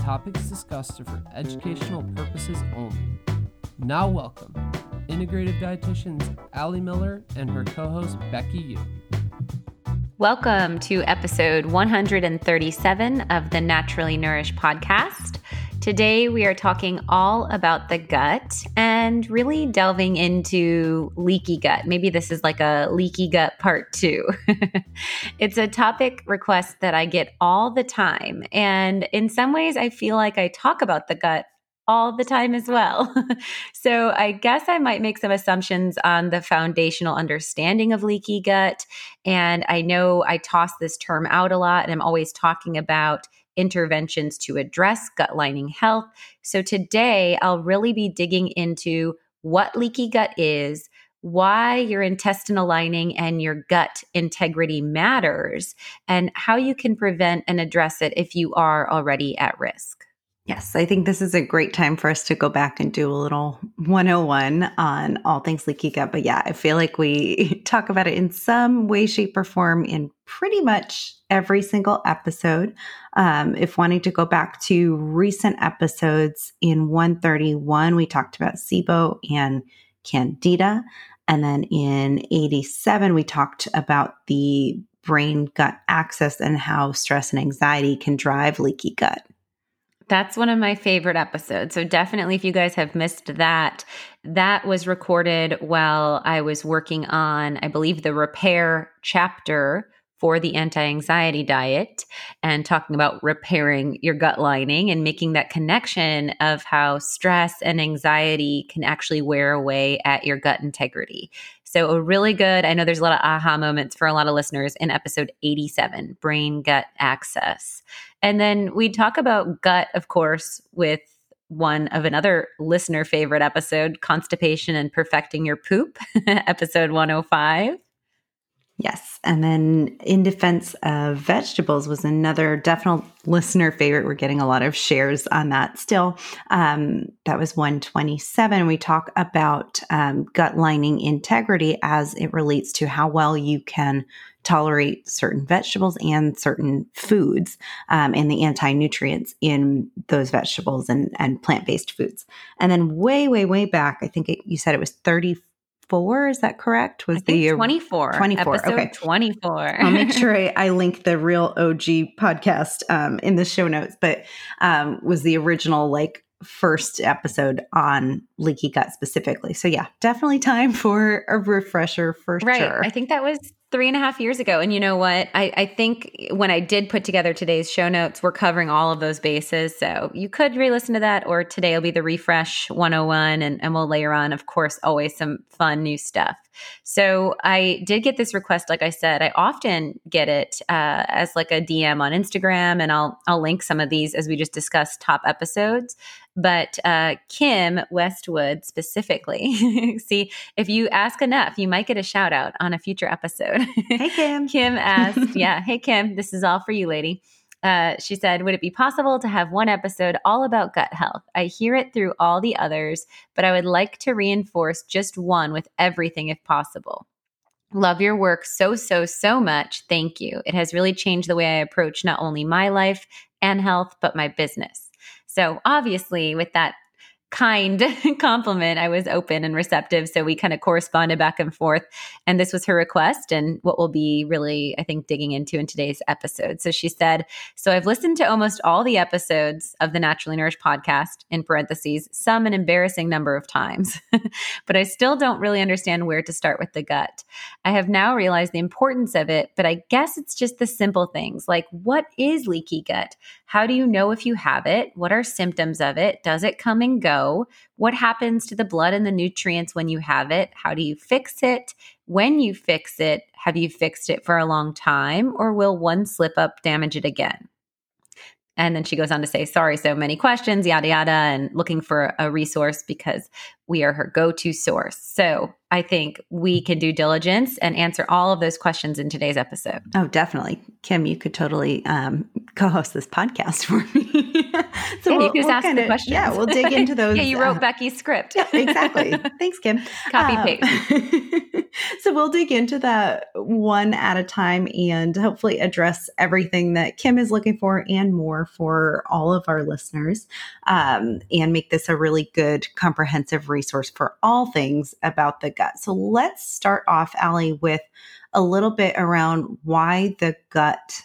topics discussed are for educational purposes only. Now, welcome integrative dietitians Ali Miller and her co host Becky Yu. Welcome to episode 137 of the Naturally Nourished podcast. Today, we are talking all about the gut and really delving into leaky gut. Maybe this is like a leaky gut part two. it's a topic request that I get all the time. And in some ways, I feel like I talk about the gut all the time as well. so I guess I might make some assumptions on the foundational understanding of leaky gut. And I know I toss this term out a lot, and I'm always talking about interventions to address gut lining health. So today I'll really be digging into what leaky gut is, why your intestinal lining and your gut integrity matters, and how you can prevent and address it if you are already at risk. Yes, I think this is a great time for us to go back and do a little 101 on all things leaky gut. But yeah, I feel like we talk about it in some way, shape, or form in pretty much every single episode. Um, if wanting to go back to recent episodes in 131, we talked about SIBO and Candida. And then in 87, we talked about the brain gut axis and how stress and anxiety can drive leaky gut. That's one of my favorite episodes. So definitely if you guys have missed that, that was recorded while I was working on I believe the repair chapter for the anti-anxiety diet and talking about repairing your gut lining and making that connection of how stress and anxiety can actually wear away at your gut integrity. So, a really good, I know there's a lot of aha moments for a lot of listeners in episode 87 brain gut axis. And then we talk about gut, of course, with one of another listener favorite episode, Constipation and Perfecting Your Poop, episode 105. Yes. And then In Defense of Vegetables was another definite listener favorite. We're getting a lot of shares on that still. Um, that was 127. We talk about um, gut lining integrity as it relates to how well you can tolerate certain vegetables and certain foods um, and the anti nutrients in those vegetables and, and plant based foods. And then, way, way, way back, I think it, you said it was 34 24 is that correct was the 24 24 episode okay. 24 i'll make sure I, I, link the real og podcast um, in the show notes but um, was the original like first episode on leaky gut specifically. So yeah definitely time for a refresher for right. sure. I think that was three and a half years ago. And you know what? I, I think when I did put together today's show notes, we're covering all of those bases. So you could re listen to that, or today will be the refresh 101, and, and we'll layer on, of course, always some fun new stuff. So I did get this request. Like I said, I often get it uh, as like a DM on Instagram, and I'll I'll link some of these as we just discussed top episodes. But uh, Kim Westwood specifically, see if you ask enough, you might get a shout out on a future episode. Hey, Kim. Kim asked, yeah, hey, Kim, this is all for you, lady. Uh, she said, Would it be possible to have one episode all about gut health? I hear it through all the others, but I would like to reinforce just one with everything if possible. Love your work so, so, so much. Thank you. It has really changed the way I approach not only my life and health, but my business. So, obviously, with that kind compliment. I was open and receptive. So we kind of corresponded back and forth. And this was her request and what we'll be really, I think, digging into in today's episode. So she said, So I've listened to almost all the episodes of the Naturally Nourished podcast, in parentheses, some an embarrassing number of times, but I still don't really understand where to start with the gut. I have now realized the importance of it, but I guess it's just the simple things like what is leaky gut? How do you know if you have it? What are symptoms of it? Does it come and go? What happens to the blood and the nutrients when you have it? How do you fix it? When you fix it, have you fixed it for a long time or will one slip up damage it again? And then she goes on to say, sorry, so many questions, yada, yada, and looking for a resource because we are her go to source. So I think we can do diligence and answer all of those questions in today's episode. Oh, definitely. Kim, you could totally um, co host this podcast for me. so yeah, we'll, you can just we'll ask kinda, the questions. Yeah, we'll dig into those. yeah, you wrote uh, Becky's script. yeah, exactly. Thanks, Kim. Copy um, paste. so we'll dig into that one at a time and hopefully address everything that Kim is looking for and more for all of our listeners um, and make this a really good, comprehensive resource for all things about the gut. So let's start off, Ali, with a little bit around why the gut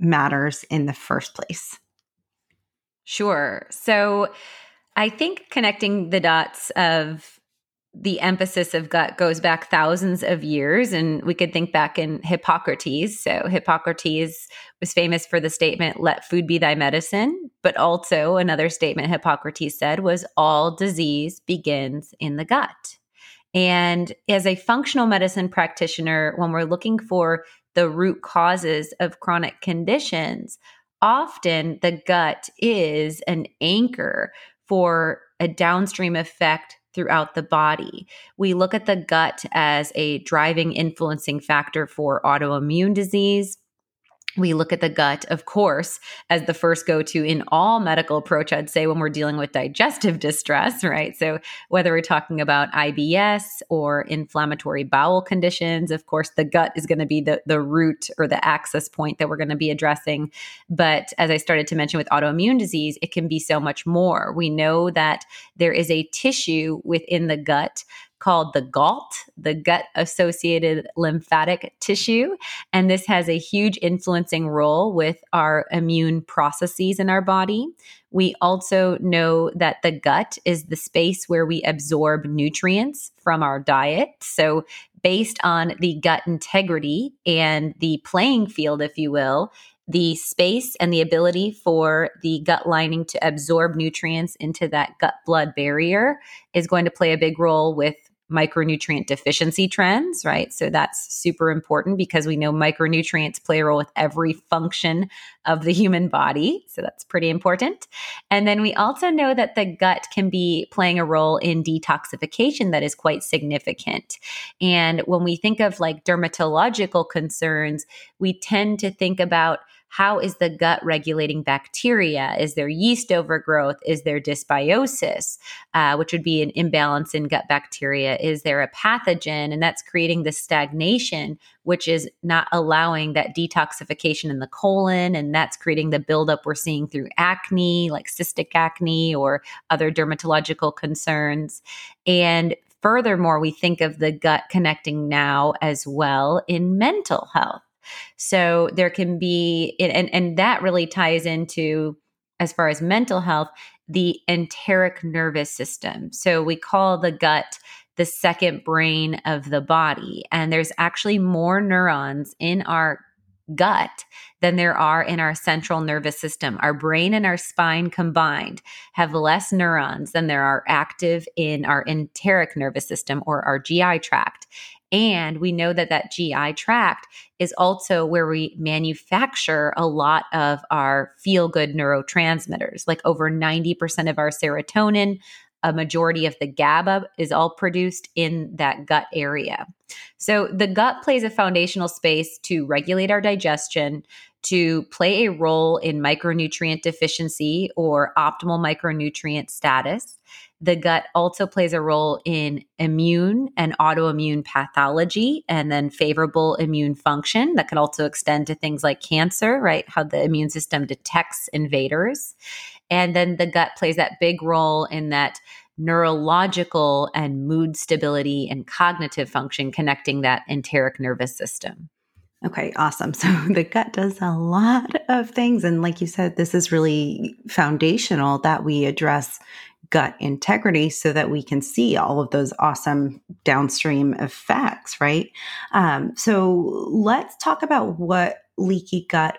matters in the first place. Sure. So I think connecting the dots of the emphasis of gut goes back thousands of years. And we could think back in Hippocrates. So, Hippocrates was famous for the statement, let food be thy medicine. But also, another statement Hippocrates said was, all disease begins in the gut. And as a functional medicine practitioner, when we're looking for the root causes of chronic conditions, often the gut is an anchor for a downstream effect throughout the body. We look at the gut as a driving, influencing factor for autoimmune disease. We look at the gut, of course, as the first go to in all medical approach, I'd say, when we're dealing with digestive distress, right? So, whether we're talking about IBS or inflammatory bowel conditions, of course, the gut is going to be the, the root or the access point that we're going to be addressing. But as I started to mention with autoimmune disease, it can be so much more. We know that there is a tissue within the gut called the GALT, the gut associated lymphatic tissue. And this has a huge influencing role with our immune processes in our body. We also know that the gut is the space where we absorb nutrients from our diet. So, based on the gut integrity and the playing field, if you will, the space and the ability for the gut lining to absorb nutrients into that gut blood barrier is going to play a big role with micronutrient deficiency trends, right? So that's super important because we know micronutrients play a role with every function of the human body. So that's pretty important. And then we also know that the gut can be playing a role in detoxification that is quite significant. And when we think of like dermatological concerns, we tend to think about how is the gut regulating bacteria? Is there yeast overgrowth? Is there dysbiosis, uh, which would be an imbalance in gut bacteria? Is there a pathogen? And that's creating the stagnation, which is not allowing that detoxification in the colon. And that's creating the buildup we're seeing through acne, like cystic acne or other dermatological concerns. And furthermore, we think of the gut connecting now as well in mental health. So there can be, and, and that really ties into, as far as mental health, the enteric nervous system. So we call the gut the second brain of the body. And there's actually more neurons in our gut than there are in our central nervous system. Our brain and our spine combined have less neurons than there are active in our enteric nervous system or our GI tract. And we know that that GI tract is also where we manufacture a lot of our feel good neurotransmitters, like over 90% of our serotonin. A majority of the GABA is all produced in that gut area. So, the gut plays a foundational space to regulate our digestion, to play a role in micronutrient deficiency or optimal micronutrient status the gut also plays a role in immune and autoimmune pathology and then favorable immune function that can also extend to things like cancer, right? How the immune system detects invaders. And then the gut plays that big role in that neurological and mood stability and cognitive function connecting that enteric nervous system. Okay, awesome. So the gut does a lot of things. And like you said, this is really foundational that we address gut integrity so that we can see all of those awesome downstream effects, right? Um, so let's talk about what leaky gut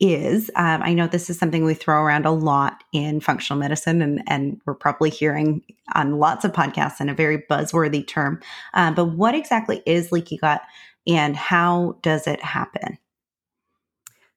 is. Um, I know this is something we throw around a lot in functional medicine, and, and we're probably hearing on lots of podcasts in a very buzzworthy term. Um, but what exactly is leaky gut and how does it happen?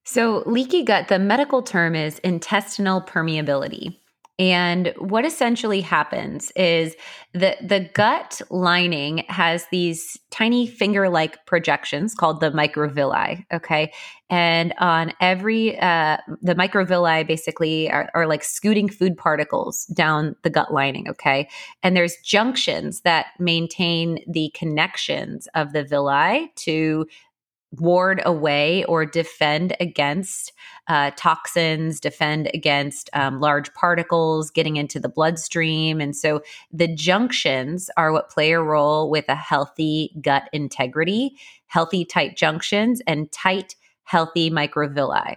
So, leaky gut, the medical term is intestinal permeability. And what essentially happens is that the gut lining has these tiny finger like projections called the microvilli. Okay. And on every, uh, the microvilli basically are, are like scooting food particles down the gut lining. Okay. And there's junctions that maintain the connections of the villi to ward away or defend against uh, toxins, defend against um, large particles getting into the bloodstream. And so the junctions are what play a role with a healthy gut integrity, healthy tight junctions, and tight, healthy microvilli.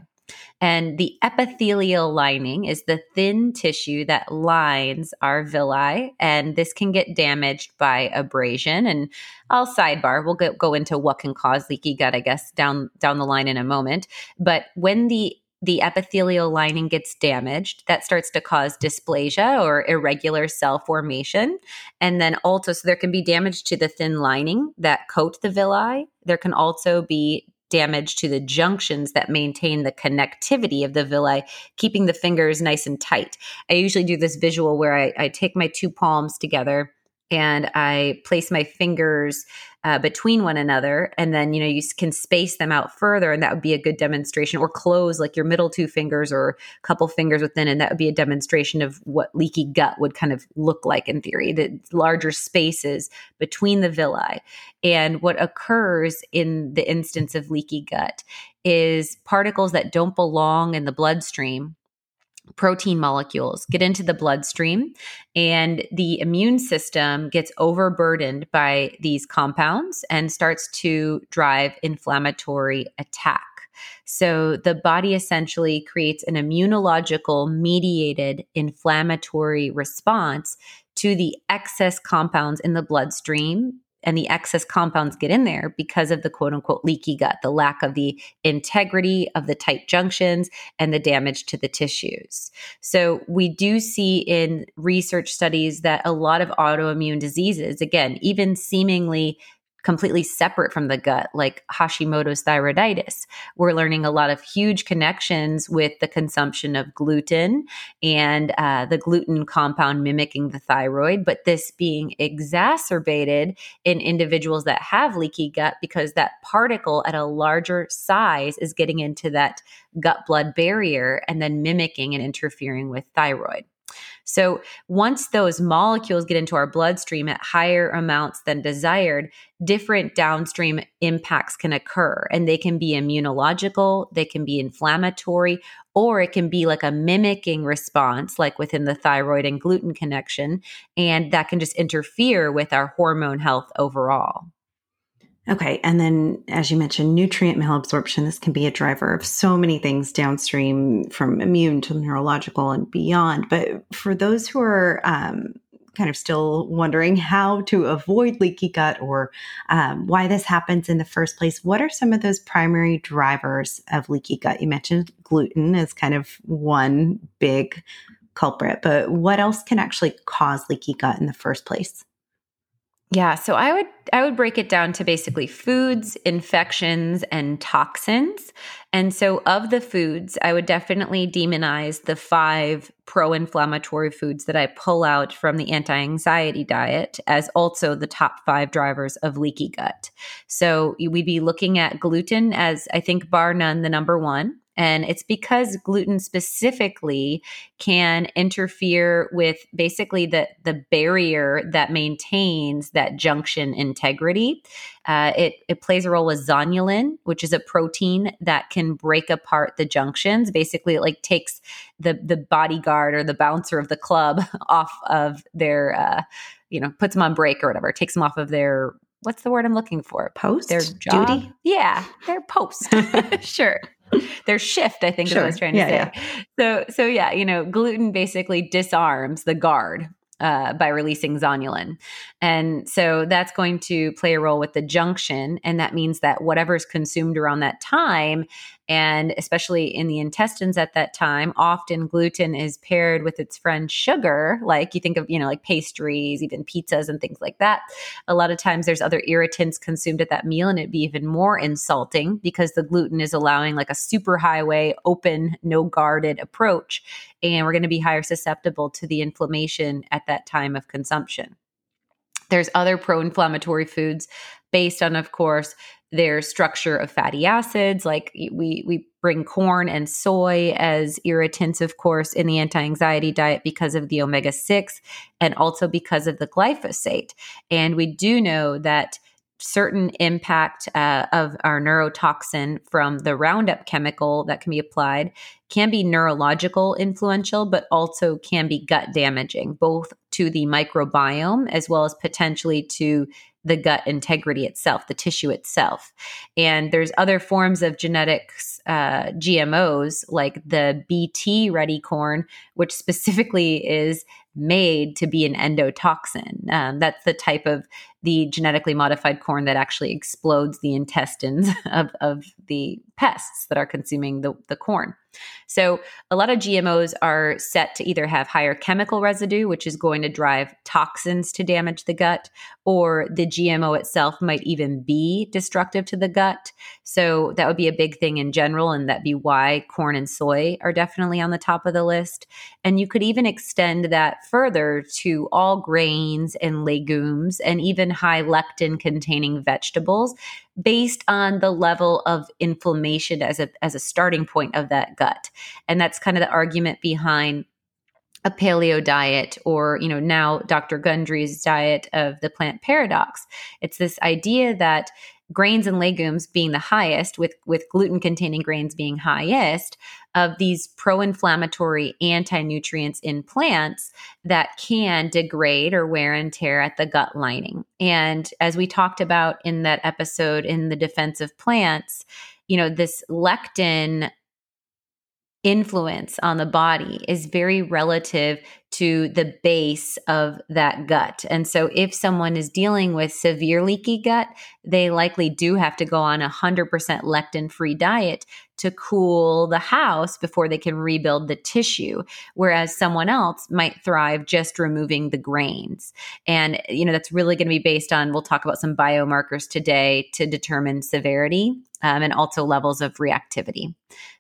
And the epithelial lining is the thin tissue that lines our villi. And this can get damaged by abrasion. And I'll sidebar, we'll go, go into what can cause leaky gut, I guess, down, down the line in a moment. But when the the epithelial lining gets damaged, that starts to cause dysplasia or irregular cell formation. And then also, so there can be damage to the thin lining that coat the villi. There can also be damage to the junctions that maintain the connectivity of the villi, keeping the fingers nice and tight. I usually do this visual where I, I take my two palms together and I place my fingers uh, between one another and then you know you can space them out further and that would be a good demonstration or close like your middle two fingers or a couple fingers within and that would be a demonstration of what leaky gut would kind of look like in theory the larger spaces between the villi. And what occurs in the instance of leaky gut is particles that don't belong in the bloodstream protein molecules get into the bloodstream and the immune system gets overburdened by these compounds and starts to drive inflammatory attack. So the body essentially creates an immunological mediated inflammatory response to the excess compounds in the bloodstream and the excess compounds get in there because of the quote unquote leaky gut, the lack of the integrity of the tight junctions and the damage to the tissues. So, we do see in research studies that a lot of autoimmune diseases, again, even seemingly completely separate from the gut, like Hashimoto's thyroiditis. We're learning a lot of huge connections with the consumption of gluten and uh, the gluten compound mimicking the thyroid, but this being exacerbated in individuals that have leaky gut because that particle at a larger size is getting into that gut blood barrier and then mimicking and interfering with thyroid. So once those molecules get into our bloodstream at higher amounts than desired, different downstream impacts can occur and they can be immunological, they can be inflammatory, or it can be like a mimicking response, like within the thyroid and gluten connection. And that can just interfere with our hormone health overall. Okay. And then, as you mentioned, nutrient malabsorption, this can be a driver of so many things downstream from immune to neurological and beyond. But for those who are um, kind of still wondering how to avoid leaky gut or um, why this happens in the first place, what are some of those primary drivers of leaky gut? You mentioned gluten as kind of one big culprit, but what else can actually cause leaky gut in the first place? Yeah, so I would I would break it down to basically foods, infections and toxins. And so of the foods, I would definitely demonize the five pro-inflammatory foods that I pull out from the anti-anxiety diet as also the top 5 drivers of leaky gut. So we'd be looking at gluten as I think bar none the number 1. And it's because gluten specifically can interfere with basically the, the barrier that maintains that junction integrity. Uh, it, it plays a role with zonulin, which is a protein that can break apart the junctions. Basically, it like takes the, the bodyguard or the bouncer of the club off of their, uh, you know, puts them on break or whatever, takes them off of their what's the word I'm looking for? Post? Their job? duty? Yeah, their post. sure. their shift, I think sure. is what I was trying to yeah, say. Yeah. So so yeah, you know, gluten basically disarms the guard uh, by releasing zonulin. And so that's going to play a role with the junction. And that means that whatever's consumed around that time And especially in the intestines at that time, often gluten is paired with its friend sugar, like you think of, you know, like pastries, even pizzas and things like that. A lot of times there's other irritants consumed at that meal, and it'd be even more insulting because the gluten is allowing like a super highway, open, no guarded approach. And we're going to be higher susceptible to the inflammation at that time of consumption. There's other pro inflammatory foods based on, of course, their structure of fatty acids. Like we, we bring corn and soy as irritants, of course, in the anti anxiety diet because of the omega 6 and also because of the glyphosate. And we do know that certain impact uh, of our neurotoxin from the Roundup chemical that can be applied can be neurological influential, but also can be gut damaging, both to the microbiome as well as potentially to the gut integrity itself, the tissue itself. And there's other forms of genetics, uh, GMOs, like the BT ready corn, which specifically is made to be an endotoxin. Um, that's the type of the genetically modified corn that actually explodes the intestines of, of the pests that are consuming the, the corn. So, a lot of GMOs are set to either have higher chemical residue, which is going to drive toxins to damage the gut, or the GMO itself might even be destructive to the gut. So, that would be a big thing in general, and that'd be why corn and soy are definitely on the top of the list. And you could even extend that further to all grains and legumes and even high lectin containing vegetables based on the level of inflammation as a as a starting point of that gut. And that's kind of the argument behind a paleo diet or you know now Dr. Gundry's diet of the plant paradox. It's this idea that grains and legumes being the highest with with gluten containing grains being highest of these pro-inflammatory anti-nutrients in plants that can degrade or wear and tear at the gut lining. And as we talked about in that episode in the defense of plants you know this lectin influence on the body is very relative to the base of that gut. And so if someone is dealing with severe leaky gut, they likely do have to go on a 100% lectin free diet to cool the house before they can rebuild the tissue whereas someone else might thrive just removing the grains and you know that's really going to be based on we'll talk about some biomarkers today to determine severity um, and also levels of reactivity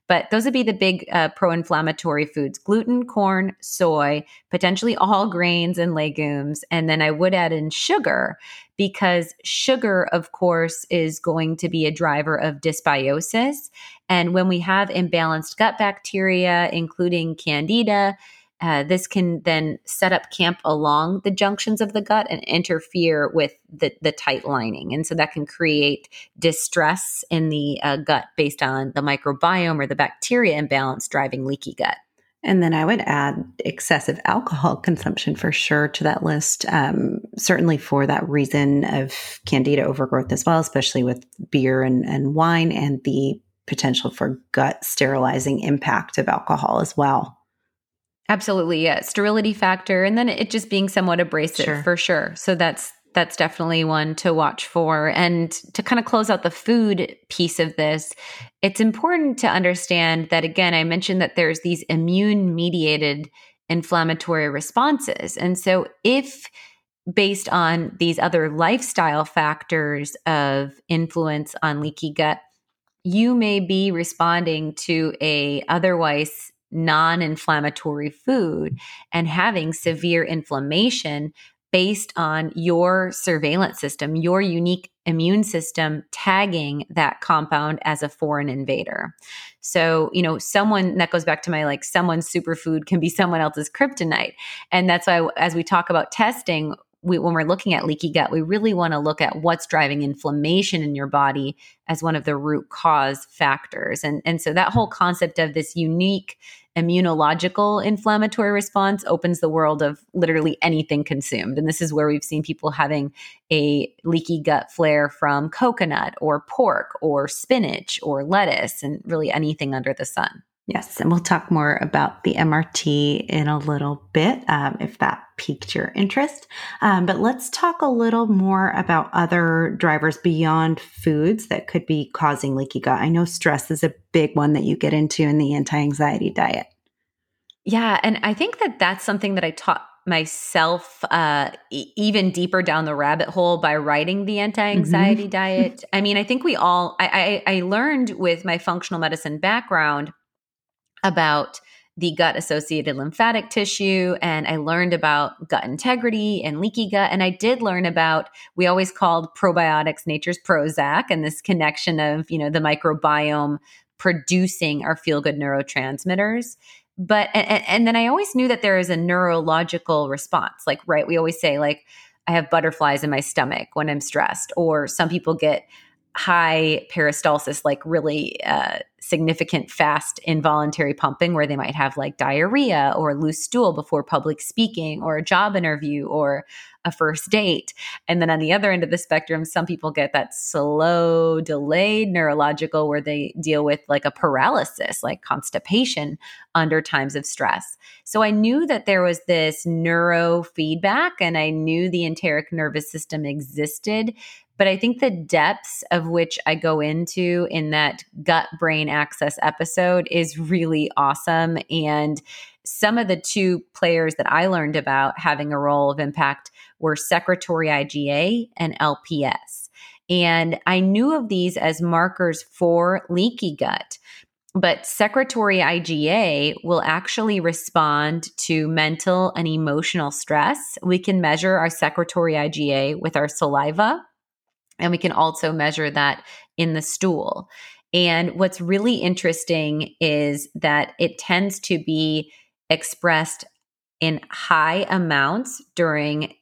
but those would be the big uh, pro inflammatory foods gluten, corn, soy, potentially all grains and legumes. And then I would add in sugar because sugar, of course, is going to be a driver of dysbiosis. And when we have imbalanced gut bacteria, including candida, uh, this can then set up camp along the junctions of the gut and interfere with the, the tight lining. And so that can create distress in the uh, gut based on the microbiome or the bacteria imbalance driving leaky gut. And then I would add excessive alcohol consumption for sure to that list, um, certainly for that reason of candida overgrowth as well, especially with beer and, and wine and the potential for gut sterilizing impact of alcohol as well. Absolutely, yeah. Sterility factor, and then it just being somewhat abrasive sure. for sure. So that's that's definitely one to watch for. And to kind of close out the food piece of this, it's important to understand that again, I mentioned that there's these immune mediated inflammatory responses, and so if based on these other lifestyle factors of influence on leaky gut you may be responding to a otherwise non inflammatory food and having severe inflammation based on your surveillance system, your unique immune system tagging that compound as a foreign invader. So, you know, someone that goes back to my like someone's superfood can be someone else's kryptonite. And that's why as we talk about testing, we, when we're looking at leaky gut, we really want to look at what's driving inflammation in your body as one of the root cause factors. And, and so that whole concept of this unique immunological inflammatory response opens the world of literally anything consumed. And this is where we've seen people having a leaky gut flare from coconut or pork or spinach or lettuce and really anything under the sun. Yes, and we'll talk more about the MRT in a little bit um, if that piqued your interest. Um, but let's talk a little more about other drivers beyond foods that could be causing leaky gut. I know stress is a big one that you get into in the anti anxiety diet. Yeah. And I think that that's something that I taught myself uh, e- even deeper down the rabbit hole by writing the anti-anxiety mm-hmm. diet i mean i think we all I, I, I learned with my functional medicine background about the gut associated lymphatic tissue and I learned about gut integrity and leaky gut. And I did learn about, we always called probiotics nature's Prozac and this connection of, you know, the microbiome producing our feel good neurotransmitters. But, and, and then I always knew that there is a neurological response. Like, right, we always say, like, I have butterflies in my stomach when I'm stressed, or some people get high peristalsis, like really uh, significant fast involuntary pumping, where they might have like diarrhea or loose stool before public speaking or a job interview or a first date. And then on the other end of the spectrum, some people get that slow, delayed neurological where they deal with like a paralysis, like constipation under times of stress. So I knew that there was this neurofeedback and I knew the enteric nervous system existed but I think the depths of which I go into in that gut brain axis episode is really awesome. And some of the two players that I learned about having a role of impact were secretory IgA and LPS. And I knew of these as markers for leaky gut. But secretory IgA will actually respond to mental and emotional stress. We can measure our secretory IgA with our saliva and we can also measure that in the stool. And what's really interesting is that it tends to be expressed in high amounts during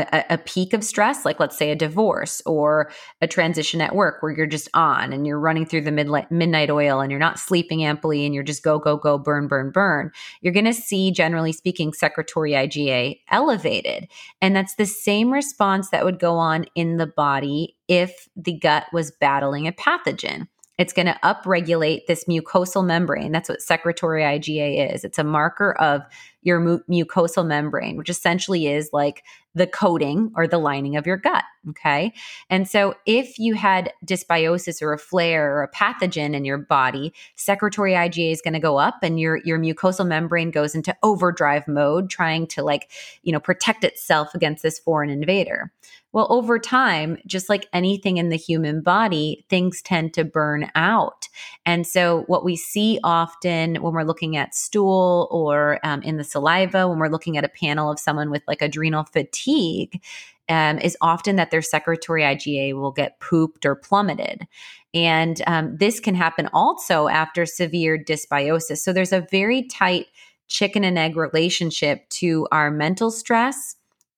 a, a, peak of stress, like let's say a divorce or a transition at work where you're just on and you're running through the midnight, midnight oil and you're not sleeping amply and you're just go, go, go, burn, burn, burn, you're going to see, generally speaking, secretory IgA elevated. And that's the same response that would go on in the body if the gut was battling a pathogen. It's going to upregulate this mucosal membrane. That's what secretory IgA is. It's a marker of your mu- mucosal membrane, which essentially is like the coating or the lining of your gut. Okay. And so if you had dysbiosis or a flare or a pathogen in your body, secretory IgA is going to go up and your, your mucosal membrane goes into overdrive mode, trying to like, you know, protect itself against this foreign invader. Well, over time, just like anything in the human body, things tend to burn out. And so, what we see often when we're looking at stool or um, in the saliva, when we're looking at a panel of someone with like adrenal fatigue, um, is often that their secretory IgA will get pooped or plummeted. And um, this can happen also after severe dysbiosis. So, there's a very tight chicken and egg relationship to our mental stress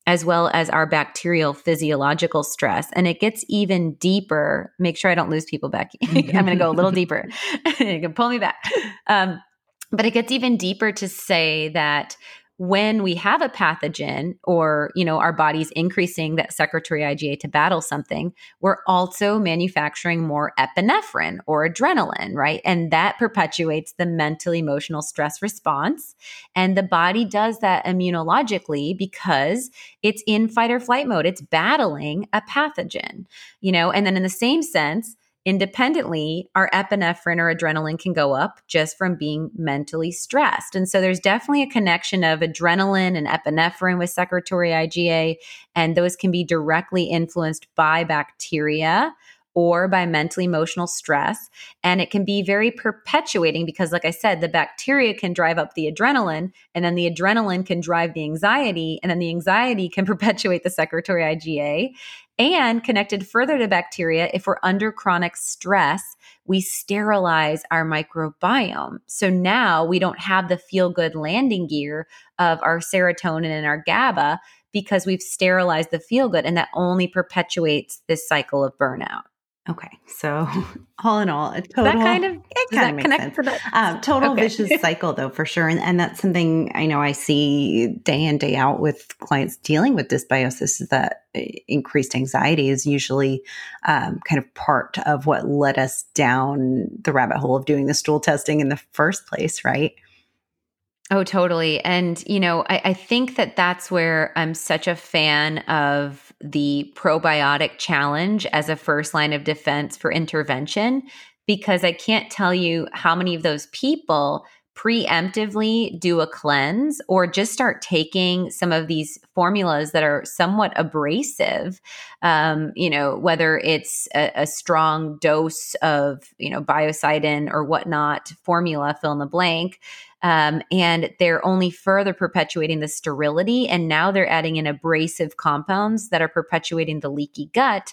as well as our bacterial physiological stress. And it gets even deeper. Make sure I don't lose people back. I'm going to go a little deeper. you can pull me back. Um, but it gets even deeper to say that when we have a pathogen or you know our body's increasing that secretory IgA to battle something we're also manufacturing more epinephrine or adrenaline right? And that perpetuates the mental emotional stress response. And the body does that immunologically because it's in fight or flight mode. It's battling a pathogen you know? And then in the same sense independently, our epinephrine or adrenaline can go up just from being mentally stressed. And so there's definitely a connection of adrenaline and epinephrine with secretory IgA, and those can be directly influenced by bacteria or by mental emotional stress. And it can be very perpetuating because, like I said, the bacteria can drive up the adrenaline, and then the adrenaline can drive the anxiety, and then the anxiety can perpetuate the secretory IgA. And connected further to bacteria, if we're under chronic stress, we sterilize our microbiome. So now we don't have the feel good landing gear of our serotonin and our GABA because we've sterilized the feel good, and that only perpetuates this cycle of burnout. Okay, so all in all, a total that kind of it kind of connect sense. to that? Um, total Okay. vicious cycle, though, for sure, and, and that's something I know I see day in day out with clients dealing with dysbiosis. Is that uh, increased anxiety is usually um, kind of part of what led us down the rabbit hole of doing the stool testing in the first place, right? Oh, totally. And, you know, I, I think that that's where I'm such a fan of the probiotic challenge as a first line of defense for intervention, because I can't tell you how many of those people preemptively do a cleanse or just start taking some of these formulas that are somewhat abrasive um, you know whether it's a, a strong dose of you know biocidin or whatnot formula fill in the blank um, and they're only further perpetuating the sterility and now they're adding in abrasive compounds that are perpetuating the leaky gut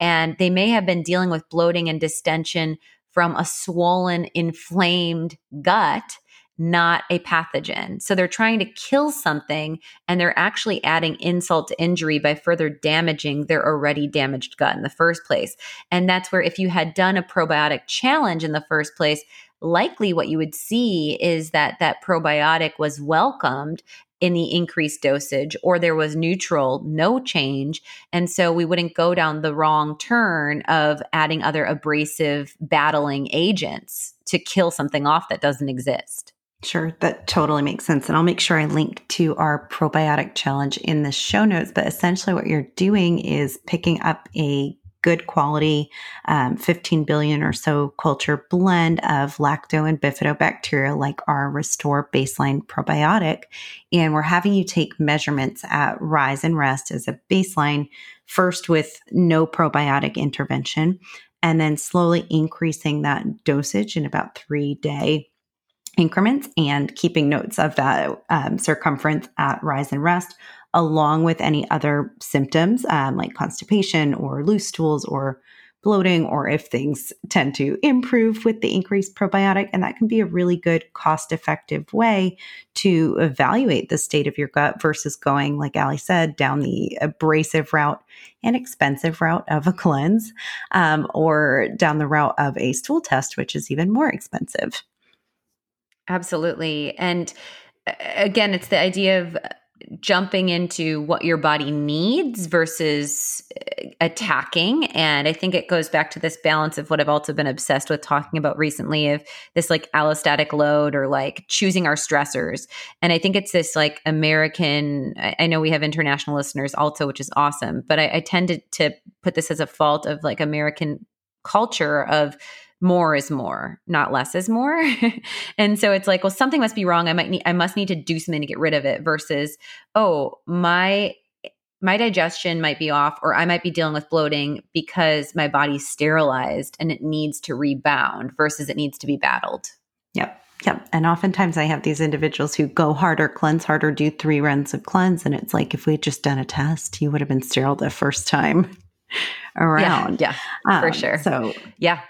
and they may have been dealing with bloating and distension from a swollen inflamed gut not a pathogen. So they're trying to kill something and they're actually adding insult to injury by further damaging their already damaged gut in the first place. And that's where, if you had done a probiotic challenge in the first place, likely what you would see is that that probiotic was welcomed in the increased dosage or there was neutral no change and so we wouldn't go down the wrong turn of adding other abrasive battling agents to kill something off that doesn't exist Sure, that totally makes sense. And I'll make sure I link to our probiotic challenge in the show notes. But essentially, what you're doing is picking up a good quality um, 15 billion or so culture blend of lacto and bifidobacteria, like our Restore Baseline probiotic. And we're having you take measurements at Rise and Rest as a baseline, first with no probiotic intervention, and then slowly increasing that dosage in about three day increments and keeping notes of that um, circumference at rise and rest, along with any other symptoms um, like constipation or loose stools or bloating, or if things tend to improve with the increased probiotic. And that can be a really good, cost effective way to evaluate the state of your gut versus going, like Ali said, down the abrasive route and expensive route of a cleanse um, or down the route of a stool test, which is even more expensive. Absolutely. And uh, again, it's the idea of jumping into what your body needs versus uh, attacking. And I think it goes back to this balance of what I've also been obsessed with talking about recently of this like allostatic load or like choosing our stressors. And I think it's this like American, I know we have international listeners also, which is awesome, but I, I tended to put this as a fault of like American culture of more is more, not less is more. and so it's like, well, something must be wrong. I might need, I must need to do something to get rid of it versus, oh, my my digestion might be off or I might be dealing with bloating because my body's sterilized and it needs to rebound versus it needs to be battled. Yep. Yep. And oftentimes I have these individuals who go harder, cleanse harder, do three runs of cleanse. And it's like, if we had just done a test, you would have been sterile the first time around. Yeah, yeah for Um, sure. So Yeah.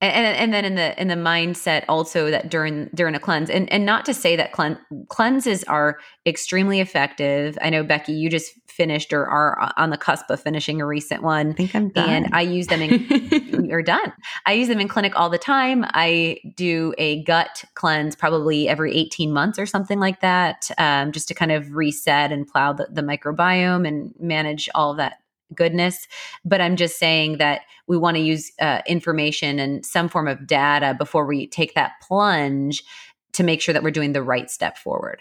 And, and and then in the in the mindset also that during during a cleanse and and not to say that clean, cleanses are extremely effective. I know Becky, you just finished or are on the cusp of finishing a recent one. I think I'm done. and I use them in you're done. I use them in clinic all the time. I do a gut cleanse probably every 18 months or something like that, um, just to kind of reset and plow the, the microbiome and manage all that goodness. But I'm just saying that we want to use uh, information and some form of data before we take that plunge to make sure that we're doing the right step forward.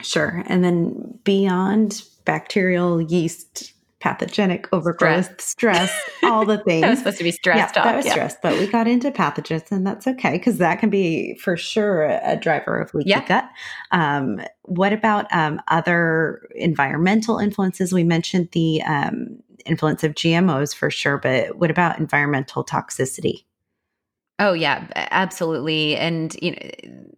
Sure. And then beyond bacterial yeast, pathogenic overgrowth, stress, all the things. That was supposed to be stress yeah, talk. That was yeah. stress, but we got into pathogens, and that's okay because that can be for sure a, a driver of leaky Yeah. gut. Um, what about um, other environmental influences? We mentioned the um, influence of GMOs for sure, but what about environmental toxicity? Oh yeah, absolutely. And you know,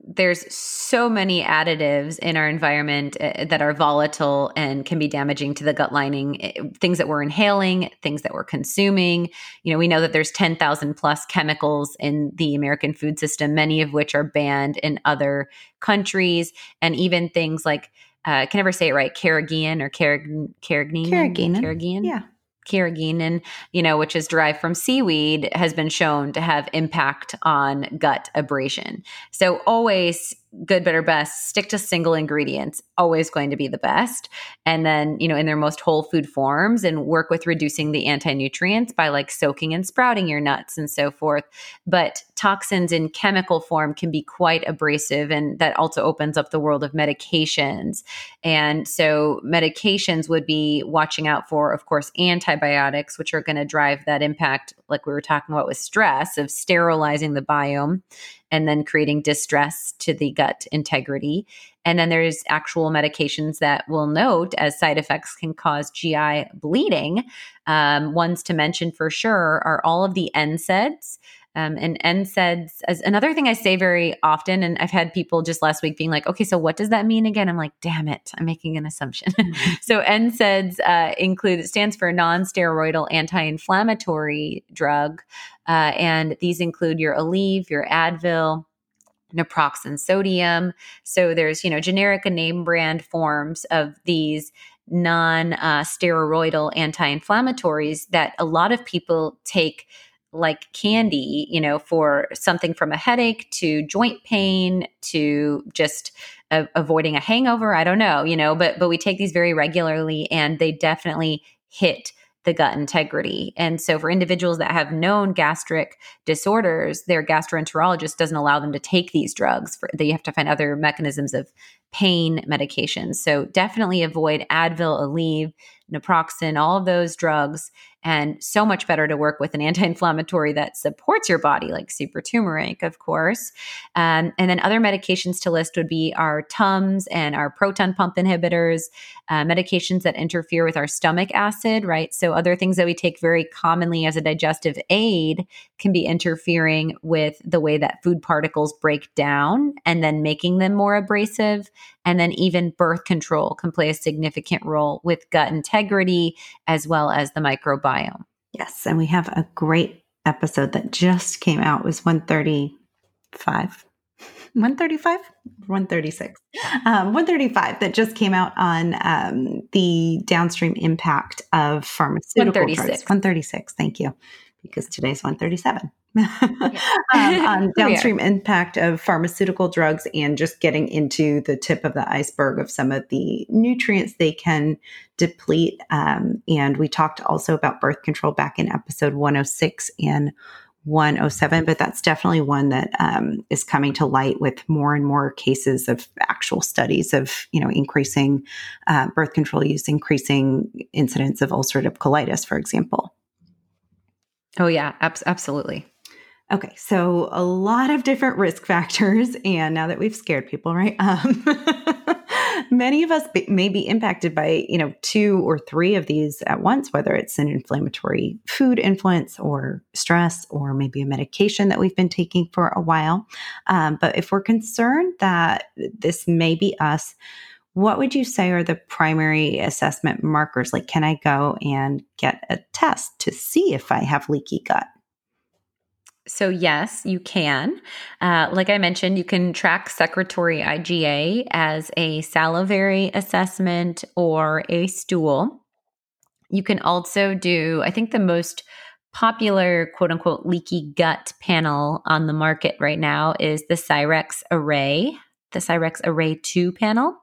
there's so many additives in our environment uh, that are volatile and can be damaging to the gut lining. eh, Things that we're inhaling, things that we're consuming. You know, we know that there's 10,000 plus chemicals in the American food system, many of which are banned in other countries, and even things like uh, I can never say it right, carrageenan or carrag- carrageenan. Carrageenan. Carrageenan. Yeah. Carrageenan, you know, which is derived from seaweed, has been shown to have impact on gut abrasion. So always good, better, best, stick to single ingredients, always going to be the best. And then, you know, in their most whole food forms and work with reducing the anti nutrients by like soaking and sprouting your nuts and so forth. But toxins in chemical form can be quite abrasive. And that also opens up the world of medications. And so, medications would be watching out for, of course, antibiotics, which are going to drive that impact, like we were talking about with stress, of sterilizing the biome and then creating distress to the gut integrity. And then there's actual medications that we'll note as side effects can cause GI bleeding. Um, ones to mention for sure are all of the NSAIDs. Um, and NSAIDs, as another thing I say very often, and I've had people just last week being like, okay, so what does that mean again? I'm like, damn it, I'm making an assumption. Mm-hmm. so NSAIDs uh, include, it stands for non steroidal anti inflammatory drug. Uh, and these include your Aleve, your Advil, naproxen sodium. So there's, you know, generic and name brand forms of these non uh, steroidal anti inflammatories that a lot of people take like candy, you know, for something from a headache to joint pain to just uh, avoiding a hangover. I don't know, you know, but but we take these very regularly, and they definitely hit the gut integrity. And so for individuals that have known gastric disorders, their gastroenterologist doesn't allow them to take these drugs. For, they have to find other mechanisms of pain medications. So definitely avoid Advil, Aleve, naproxen, all of those drugs and so much better to work with an anti-inflammatory that supports your body like super turmeric of course. Um, and then other medications to list would be our tums and our proton pump inhibitors uh, medications that interfere with our stomach acid right? So other things that we take very commonly as a digestive aid can be interfering with the way that food particles break down and then making them more abrasive. And then even birth control can play a significant role with gut integrity as well as the microbiome. Yes. And we have a great episode that just came out. It was 135. 135 136 um, 135 that just came out on um, the downstream impact of pharmaceutical 136. drugs 136 thank you because today's 137 um, on downstream impact of pharmaceutical drugs and just getting into the tip of the iceberg of some of the nutrients they can deplete. Um, and we talked also about birth control back in episode 106 and 107, but that's definitely one that um, is coming to light with more and more cases of actual studies of, you know, increasing uh, birth control use, increasing incidence of ulcerative colitis, for example. Oh yeah, ab- absolutely. Okay, so a lot of different risk factors, and now that we've scared people, right? Um, many of us may be impacted by you know two or three of these at once, whether it's an inflammatory food influence or stress, or maybe a medication that we've been taking for a while. Um, but if we're concerned that this may be us, what would you say are the primary assessment markers? Like, can I go and get a test to see if I have leaky gut? So, yes, you can. Uh, like I mentioned, you can track secretory IgA as a salivary assessment or a stool. You can also do, I think, the most popular quote unquote leaky gut panel on the market right now is the Cyrex Array the Cyrex Array 2 panel.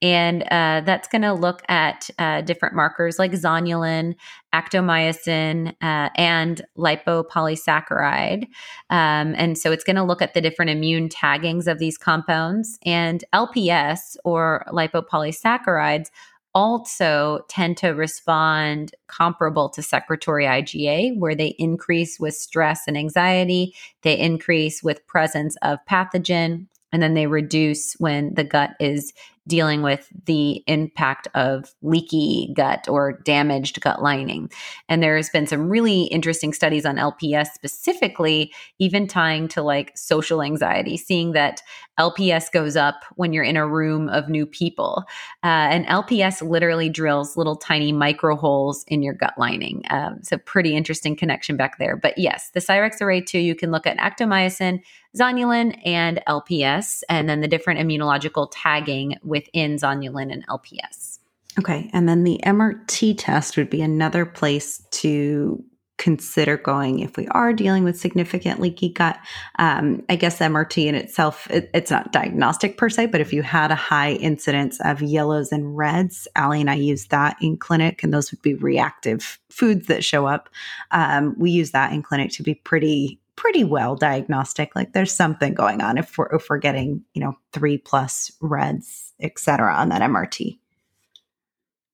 And uh, that's going to look at uh, different markers like zonulin, actomyosin, uh, and lipopolysaccharide. Um, and so it's going to look at the different immune taggings of these compounds. And LPS or lipopolysaccharides also tend to respond comparable to secretory IgA, where they increase with stress and anxiety, they increase with presence of pathogen, and then they reduce when the gut is dealing with the impact of leaky gut or damaged gut lining. And there's been some really interesting studies on LPS specifically, even tying to like social anxiety, seeing that LPS goes up when you're in a room of new people. Uh, and LPS literally drills little tiny micro holes in your gut lining. Um, so, pretty interesting connection back there. But yes, the Cyrex Array 2, you can look at actomyosin, zonulin, and LPS, and then the different immunological tagging within zonulin and LPS. Okay. And then the MRT test would be another place to consider going if we are dealing with significant leaky gut. Um, I guess MRT in itself, it, it's not diagnostic per se, but if you had a high incidence of yellows and reds, Ali and I use that in clinic, and those would be reactive foods that show up. Um, we use that in clinic to be pretty pretty well diagnostic like there's something going on if we're if we're getting you know three plus reds etc on that mrt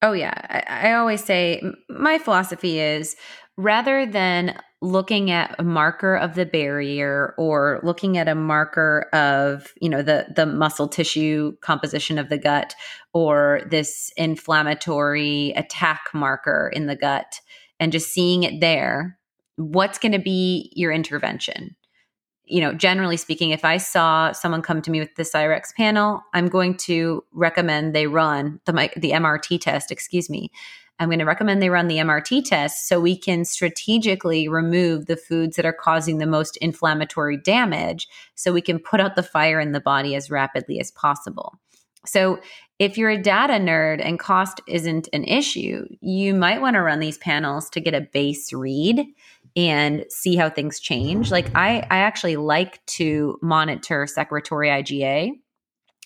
oh yeah. I, I always say my philosophy is rather than looking at a marker of the barrier or looking at a marker of you know the the muscle tissue composition of the gut or this inflammatory attack marker in the gut and just seeing it there what's going to be your intervention? You know generally speaking if i saw someone come to me with the cyrex panel i'm going to recommend they run the the mrt test excuse me. I'm going to recommend they run the MRT test so we can strategically remove the foods that are causing the most inflammatory damage so we can put out the fire in the body as rapidly as possible. So, if you're a data nerd and cost isn't an issue, you might want to run these panels to get a base read and see how things change. Like I I actually like to monitor secretory IgA.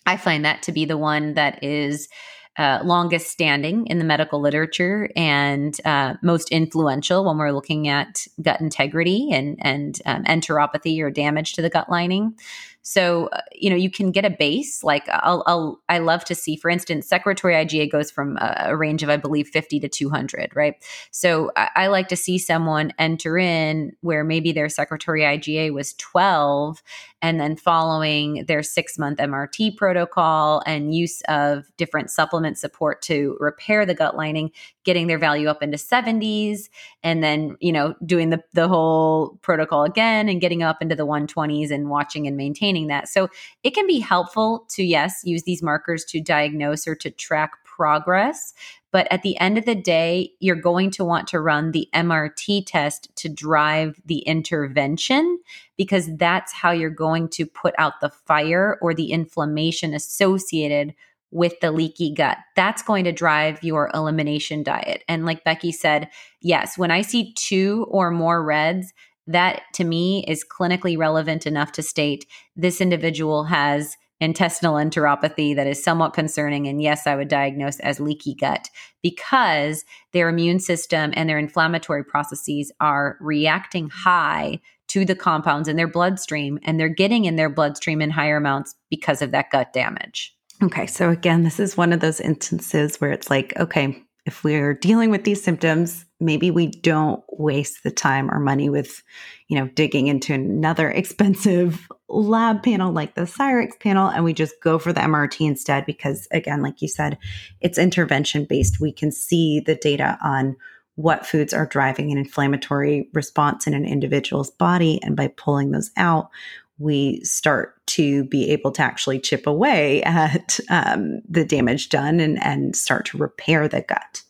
I find that to be the one that is uh, longest standing in the medical literature and uh, most influential when we're looking at gut integrity and and um, enteropathy or damage to the gut lining. So, uh, you know, you can get a base. Like I'll, I'll, I love to see, for instance, secretory IgA goes from a, a range of, I believe, 50 to 200, right? So I, I, like to see someone enter in where maybe their secretory IgA was 12 and then following their six month MRT protocol and use of different supplement support to repair the gut lining, getting their value up into 70s and then, you know, doing the, the whole protocol again and getting up into the 120s and watching and maintaining that. So it can be helpful to, yes, use these markers to diagnose or to track progress. But at the end of the day, you're going to want to run the MRT test to drive the intervention because that's how you're going to put out the fire or the inflammation associated with the leaky gut. That's going to drive your elimination diet. And like Becky said, yes, when I see two or more reds, that to me is clinically relevant enough to state this individual has intestinal enteropathy that is somewhat concerning. And yes, I would diagnose as leaky gut because their immune system and their inflammatory processes are reacting high to the compounds in their bloodstream, and they're getting in their bloodstream in higher amounts because of that gut damage. Okay. So, again, this is one of those instances where it's like, okay, if we're dealing with these symptoms, maybe we don't waste the time or money with, you know, digging into another expensive lab panel like the Cyrex panel, and we just go for the MRT instead because, again, like you said, it's intervention based. We can see the data on what foods are driving an inflammatory response in an individual's body, and by pulling those out, we start to be able to actually chip away at um, the damage done and, and start to repair the gut.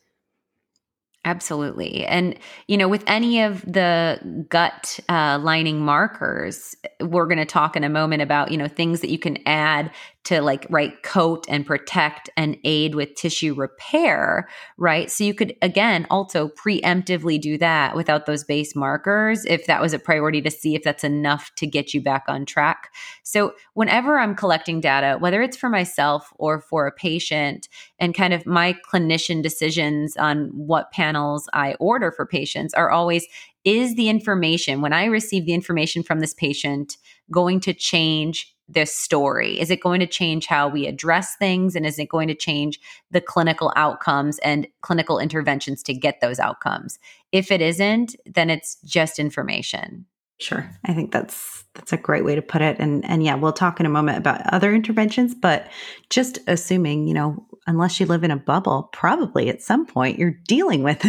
Absolutely. And, you know, with any of the gut uh, lining markers, we're going to talk in a moment about, you know, things that you can add to like right coat and protect and aid with tissue repair right? So you could again also preemptively do that without those base markers if that was a priority to see if that's enough to get you back on track. So whenever i'm collecting data whether it's for myself or for a patient and kind of my clinician decisions on what panels i order for patients are always is the information when i receive the information from this patient going to change this story? Is it going to change how we address things? And is it going to change the clinical outcomes and clinical interventions to get those outcomes? If it isn't, then it's just information. Sure. I think that's that's a great way to put it. And and yeah, we'll talk in a moment about other interventions, but just assuming, you know, unless you live in a bubble, probably at some point you're dealing with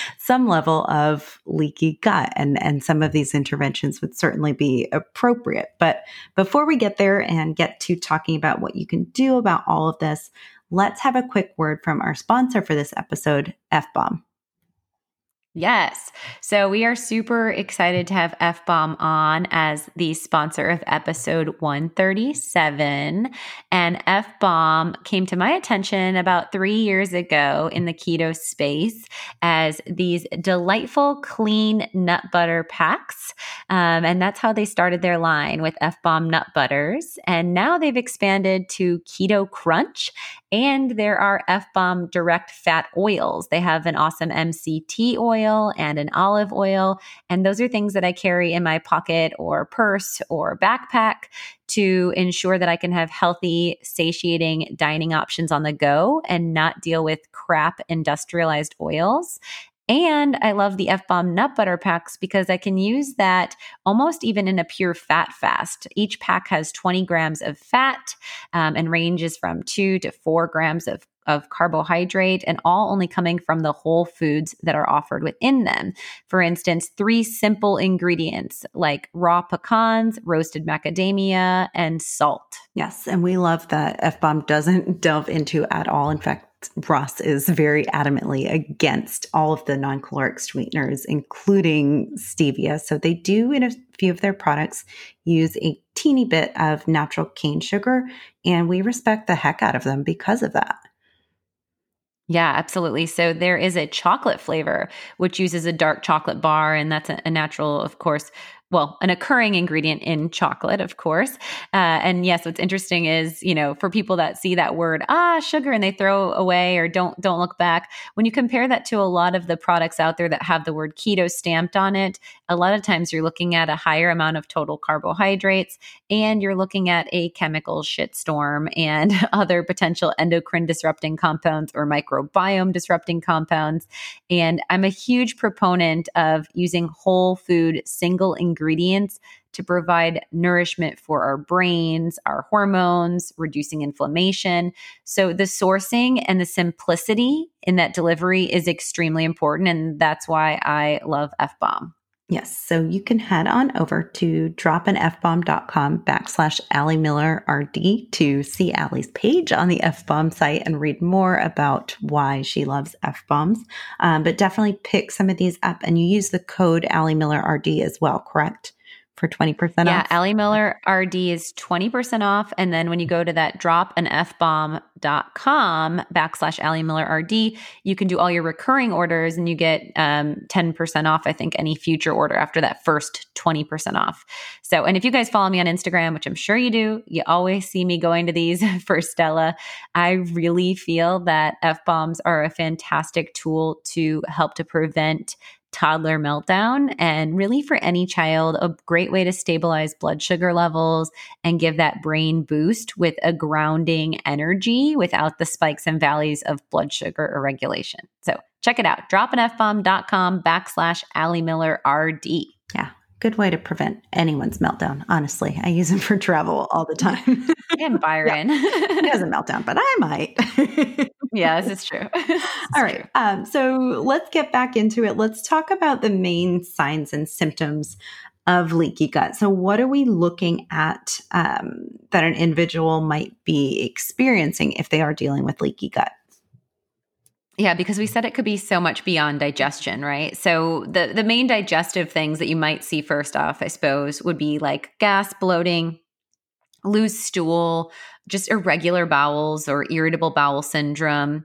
some level of leaky gut and and some of these interventions would certainly be appropriate. But before we get there and get to talking about what you can do about all of this, let's have a quick word from our sponsor for this episode, F-Bomb. Yes. So we are super excited to have F Bomb on as the sponsor of episode 137. And F Bomb came to my attention about three years ago in the keto space as these delightful, clean nut butter packs. Um, and that's how they started their line with F Bomb nut butters. And now they've expanded to Keto Crunch and there are F Bomb direct fat oils. They have an awesome MCT oil and an olive oil. And those are things that I carry in my pocket or purse or backpack to ensure that I can have healthy, satiating dining options on the go and not deal with crap industrialized oils. And I love the F Bomb nut butter packs because I can use that almost even in a pure fat fast. Each pack has 20 grams of fat um, and ranges from two to four grams of of carbohydrate and all only coming from the whole foods that are offered within them. For instance, three simple ingredients like raw pecans, roasted macadamia, and salt. Yes, and we love that F Bomb doesn't delve into at all. In fact, Ross is very adamantly against all of the non caloric sweeteners, including stevia. So they do, in a few of their products, use a teeny bit of natural cane sugar, and we respect the heck out of them because of that. Yeah, absolutely. So there is a chocolate flavor, which uses a dark chocolate bar, and that's a, natural, of course, well, an occurring ingredient in chocolate, of course. Uh, and yes, what's interesting is, you know, for people that see that word, ah, sugar, and they throw away or don't don't look back. When you compare that to a lot of the products out there that have the word keto stamped on it, a lot of times you're looking at a higher amount of total carbohydrates, and you're looking at a chemical shitstorm and other potential endocrine disrupting compounds or microbiome disrupting compounds. And I'm a huge proponent of using whole food single ingredient ingredients to provide nourishment for our brains, our hormones, reducing inflammation. So the sourcing and the simplicity in that delivery is extremely important. And that's why I love F Bomb. Yes. So you can head on over to dropinfbomb.com backslash Ali Miller RD to see Ali's page on the F bomb site and read more about why she loves F bombs. Um, but definitely pick some of these up and you use the code Ali Miller RD as well, correct? For 20% off. Yeah, Ali Miller RD is 20% off. And then when you go to that dropinfbomb.com backslash Ali Miller RD, you can do all your recurring orders and you get um, 10% off, I think, any future order after that first 20% off. So, and if you guys follow me on Instagram, which I'm sure you do, you always see me going to these for Stella. I really feel that F bombs are a fantastic tool to help to prevent toddler meltdown. And really, for any child, a great way to stabilize blood sugar levels and give that brain boost with a grounding energy without the spikes and valleys of blood sugar irregulation. So check it out dropinfbomb.com backslash Ali Miller RD. Good way to prevent anyone's meltdown. Honestly, I use them for travel all the time. and Byron yeah. he doesn't meltdown, but I might. yeah, this is true. This all right. Um, so let's get back into it. Let's talk about the main signs and symptoms of leaky gut. So, what are we looking at um, that an individual might be experiencing if they are dealing with leaky gut? Yeah, because we said it could be so much beyond digestion, right? So the the main digestive things that you might see first off, I suppose, would be like gas, bloating, loose stool, just irregular bowels or irritable bowel syndrome.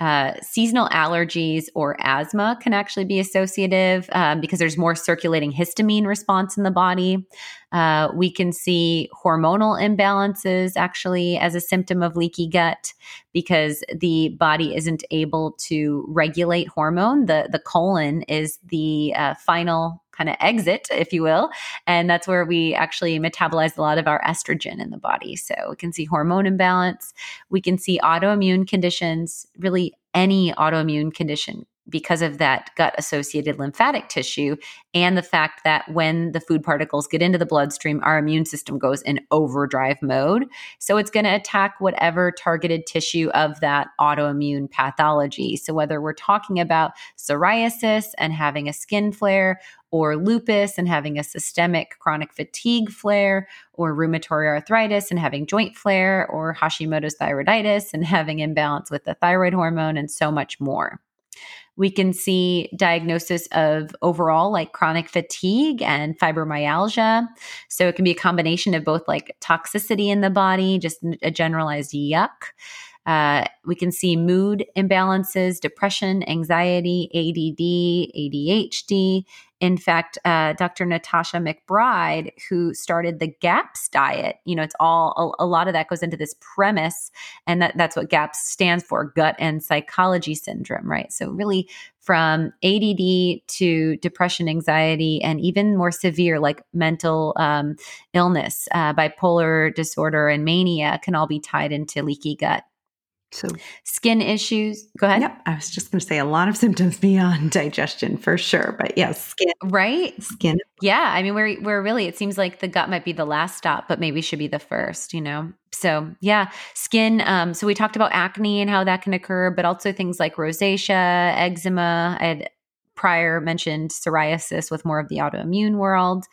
Uh, seasonal allergies or asthma can actually be associative um, because there's more circulating histamine response in the body. Uh, we can see hormonal imbalances actually as a symptom of leaky gut because the body isn't able to regulate hormone. The, the colon is the uh, final kind of exit, if you will. And that's where we actually metabolize a lot of our estrogen in the body. So we can see hormone imbalance. We can see autoimmune conditions, really any autoimmune condition because of that gut associated lymphatic tissue and the fact that when the food particles get into the bloodstream, our immune system goes in overdrive mode. So it's going to attack whatever targeted tissue of that autoimmune pathology. So whether we're talking about psoriasis and having a skin flare, or lupus and having a systemic chronic fatigue flare, or rheumatoid arthritis and having joint flare, or Hashimoto's thyroiditis and having imbalance with the thyroid hormone, and so much more. We can see diagnosis of overall like chronic fatigue and fibromyalgia. So it can be a combination of both like toxicity in the body, just a generalized yuck. Uh, we can see mood imbalances, depression, anxiety, ADD, ADHD. In fact, uh, Dr. Natasha McBride, who started the GAPS diet, you know, it's all a, a, lot of that goes into this premise, and that, that's what GAPS stands for gut and psychology syndrome, right? So, really, from ADD to depression, anxiety, and even more severe, like mental um, illness, uh, bipolar disorder, and mania, can all be tied into leaky gut. So, skin issues. Go ahead. Yep. I was just going to say a lot of symptoms beyond digestion for sure. But yes, skin. Right. Skin. Yeah. I mean, we're, we're really, it seems like the gut might be the last stop, but maybe should be the first, you know? So, yeah, skin. Um, so, we talked about acne and how that can occur, but also things like rosacea, eczema. I had prior mentioned psoriasis with more of the autoimmune world.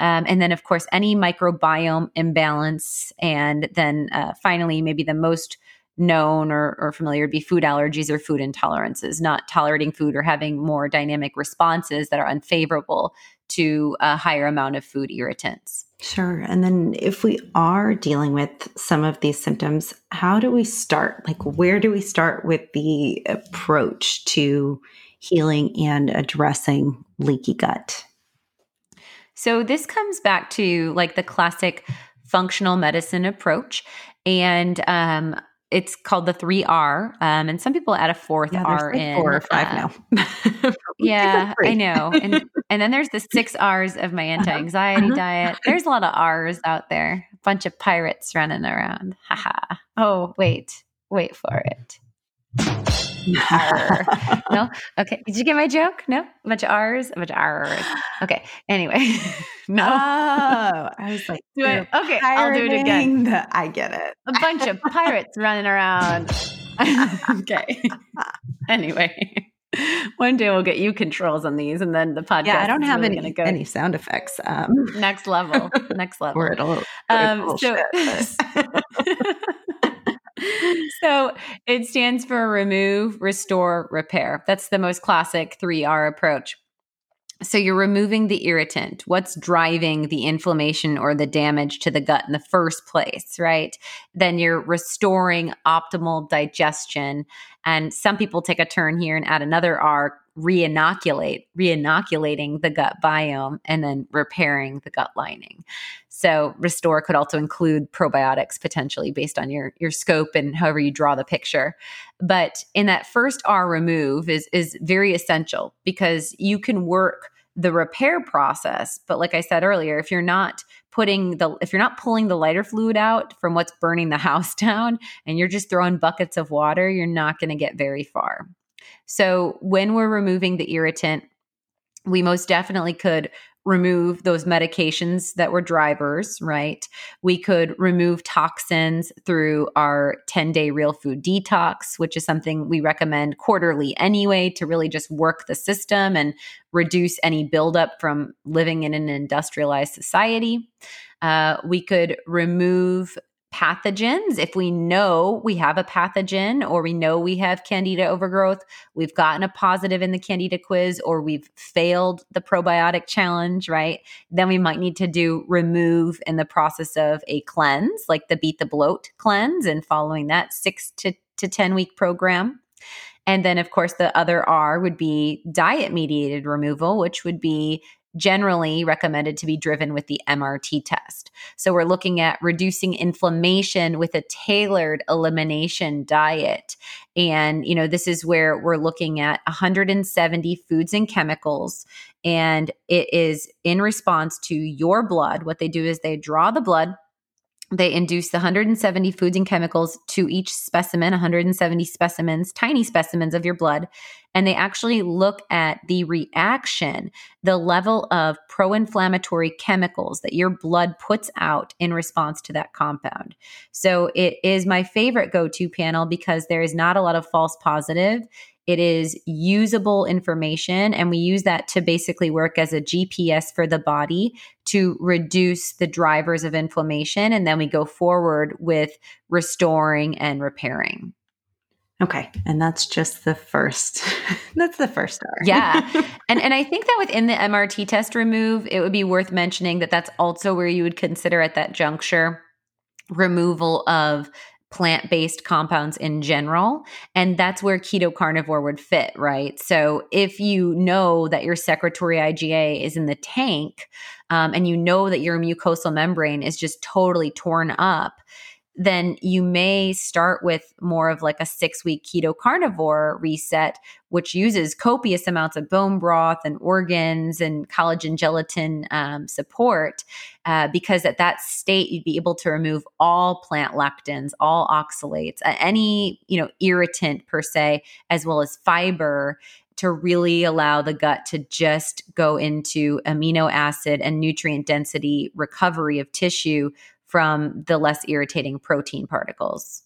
Um, and then, of course, any microbiome imbalance. And then uh, finally, maybe the most known or, or familiar would be food allergies or food intolerances, not tolerating food or having more dynamic responses that are unfavorable to a higher amount of food irritants. Sure. And then if we are dealing with some of these symptoms, how do we start? Like, where do we start with the approach to healing and addressing leaky gut? So, this comes back to like the classic functional medicine approach. And um, it's called the three R, um, and some people add a fourth yeah, R like in. Four or five uh, now. yeah, I know, and and then there's the six R's of my uh-huh, anti-anxiety uh-huh. diet. There's a lot of R's out there. A bunch of pirates running around. Haha. oh wait, wait for it. No? Okay. Did you get my joke? No? A bunch of R's? A bunch of R's. Okay. Anyway. no. Oh, I was like, do it. Okay. I'll do it again. The, I get it. A bunch of pirates running around. okay. anyway. One day we'll get you controls on these, and then the podcast. Yeah, I don't have really any go any sound effects. Um, next level, next level. Or it'll, um, so, so it stands for remove, restore, repair. That's the most classic 3R approach. So you're removing the irritant. What's driving the inflammation or the damage to the gut in the first place, right? Then you're restoring optimal digestion. And some people take a turn here and add another R, reinoculate, reinoculating the gut biome and then repairing the gut lining. So restore could also include probiotics potentially based on your your scope and however you draw the picture. But in that first R remove is is very essential because you can work the repair process, but like I said earlier, if you're not putting the if you're not pulling the lighter fluid out from what's burning the house down and you're just throwing buckets of water, you're not going to get very far. So when we're removing the irritant, we most definitely could remove those medications that were drivers, right? We could remove toxins through our 10 day real food detox, which is something we recommend quarterly anyway to really just work the system and reduce any buildup from living in an industrialized society. Uh, we could remove pathogens. If we know we have a pathogen or we know we have candida overgrowth, we've gotten a positive in the candida quiz or we've failed the probiotic challenge, right? Then we might need to do remove in the process of a cleanse, like the beat the bloat cleanse and following that 6 to to 10 week program. And then, of course, the other R would be diet mediated removal, which would be generally recommended to be driven with the MRT test. So we're looking at reducing inflammation with a tailored elimination diet. And, you know, this is where we're looking at 170 foods and chemicals. And it is in response to your blood. What they do is they draw the blood they induce the 170 foods and chemicals to each specimen, 170 specimens, tiny specimens of your blood. And they actually look at the reaction, the level of pro inflammatory chemicals that your blood puts out in response to that compound. So it is my favorite go to panel because there is not a lot of false positive. It is usable information, and we use that to basically work as a GPS for the body to reduce the drivers of inflammation. And then we go forward with restoring and repairing. Okay. And that's just the first that's the first star. yeah. And and I think that within the MRT test remove, it would be worth mentioning that that's also where you would consider at that juncture removal of plant-based compounds in general and that's where keto carnivore would fit right so if you know that your secretory iga is in the tank um, and you know that your mucosal membrane is just totally torn up then you may start with more of like a six week keto carnivore reset, which uses copious amounts of bone broth and organs and collagen gelatin um, support. Uh, because at that state, you'd be able to remove all plant lectins, all oxalates, any you know irritant per se, as well as fiber to really allow the gut to just go into amino acid and nutrient density recovery of tissue from the less irritating protein particles.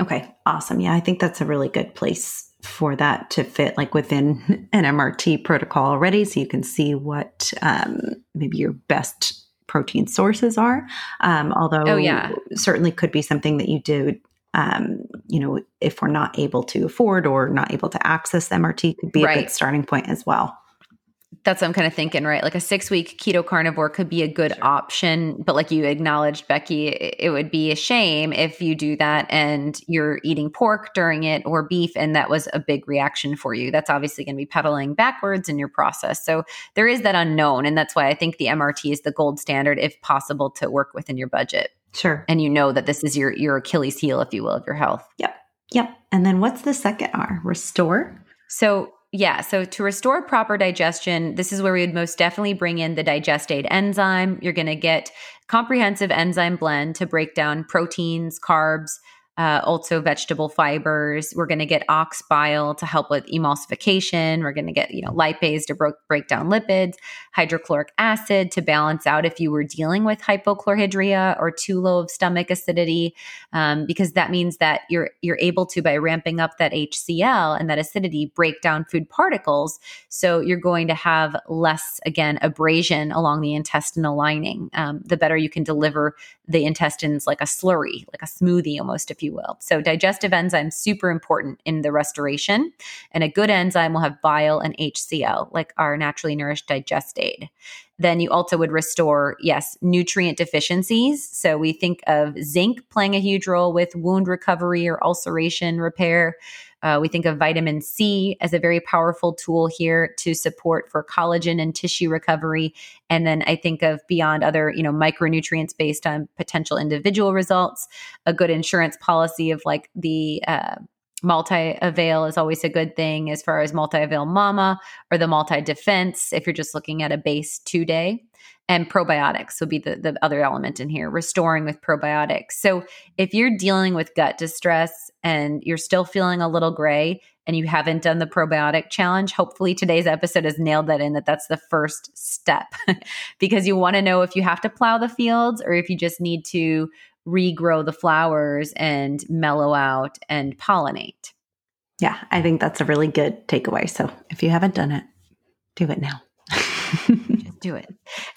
Okay, awesome. Yeah, I think that's a really good place for that to fit like within an MRT protocol already. So you can see what um, maybe your best protein sources are. Um, although, oh, yeah. certainly could be something that you do. Um, you know, if we're not able to afford or not able to access MRT, could be right. a good starting point as well that's what I'm kind of thinking, right? Like a six week keto carnivore could be a good sure. option. But like you acknowledged, Becky, it would be a shame if you do that and you're eating pork during it or beef, and that was a big reaction for you. That's obviously going to be pedaling backwards in your process. So there is that unknown. And that's why I think the MRT is the gold standard, if possible, to work within your budget. Sure. And you know that this is your, your Achilles heel, if you will, of your health. Yep. Yep. And then what's the second R? Restore. So yeah. So to restore proper digestion, this is where we would most definitely bring in the Digest-Aid enzyme. You're going to get comprehensive enzyme blend to break down proteins, carbs, uh, also vegetable fibers. We're going to get ox bile to help with emulsification. We're going to get you know lipase to bro- break down lipids, hydrochloric acid to balance out if you were dealing with hypochlorhydria or too low of stomach acidity, um, because that means that you're you're able to by ramping up that HCl and that acidity break down food particles. So you're going to have less again abrasion along the intestinal lining. Um, the better you can deliver the intestines like a slurry, like a smoothie almost, if you will. So digestive enzymes super important in the restoration, and a good enzyme will have bile and HCl, like our naturally nourished Digest-Aid. Then you also would restore, yes, nutrient deficiencies. So we think of zinc playing a huge role with wound recovery or ulceration repair. Uh, we think of vitamin C as a very powerful tool here to support for collagen and tissue recovery. And then I think of beyond other, you know, micronutrients based on potential individual results, a good insurance policy of like the uh, multi avail is always a good thing as far as multi avail mama or the multi defense if you're just looking at a base two day and probiotics will be the, the other element in here restoring with probiotics. So if you're dealing with gut distress and you're still feeling a little gray and you haven't done the probiotic challenge hopefully today's episode has nailed that in that that's the first step. Because you want to know if you have to plow the fields or if you just need to regrow the flowers and mellow out and pollinate yeah i think that's a really good takeaway so if you haven't done it do it now just do it.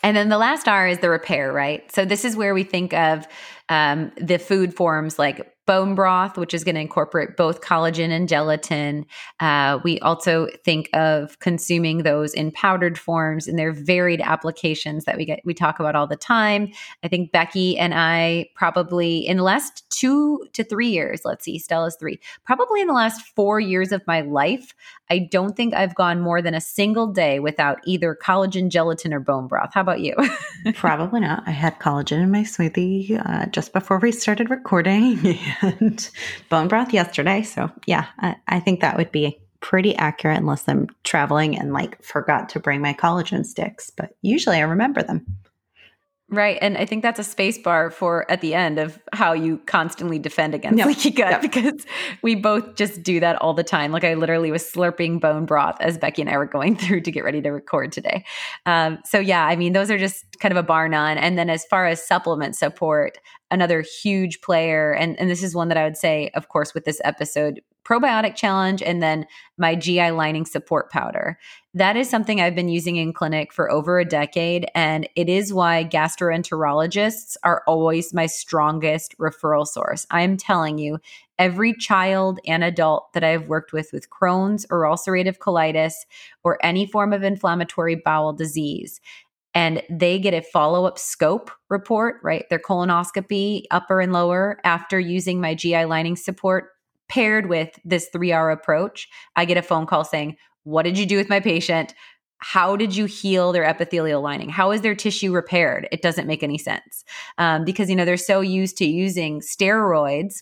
And then the last R is the repair, right? So this is where we think of um, the food forms like bone broth, which is going to incorporate both collagen and gelatin. Uh, we also think of consuming those in powdered forms and their varied applications that we get we talk about all the time. I think Becky and I probably in the last two to three years, let's see, Stella's three, probably in the last four years of my life, I don't think I've gone more than a single day without either collagen, gelatin, or bone broth. How about you? probably not. I had collagen in my smoothie uh, just before we started recording. and bone broth yesterday. So, yeah, I, I think that would be pretty accurate unless I'm traveling and like forgot to bring my collagen sticks. But usually I remember them. Right. And I think that's a space bar for at the end of how you constantly defend against yep. leaky gut yep. because we both just do that all the time. Like I literally was slurping bone broth as Becky and I were going through to get ready to record today. Um, so, yeah, I mean, those are just kind of a bar none. And then as far as supplement support, another huge player, and, and this is one that I would say, of course, with this episode, probiotic challenge and then my GI lining support powder. That is something I've been using in clinic for over a decade. And it is why gastroenterologists are always my strongest referral source. I'm telling you, every child and adult that I've worked with with Crohn's or ulcerative colitis or any form of inflammatory bowel disease and they get a follow up scope report, right? Their colonoscopy, upper and lower, after using my GI lining support paired with this 3R approach. I get a phone call saying, What did you do with my patient? How did you heal their epithelial lining? How is their tissue repaired? It doesn't make any sense um, because, you know, they're so used to using steroids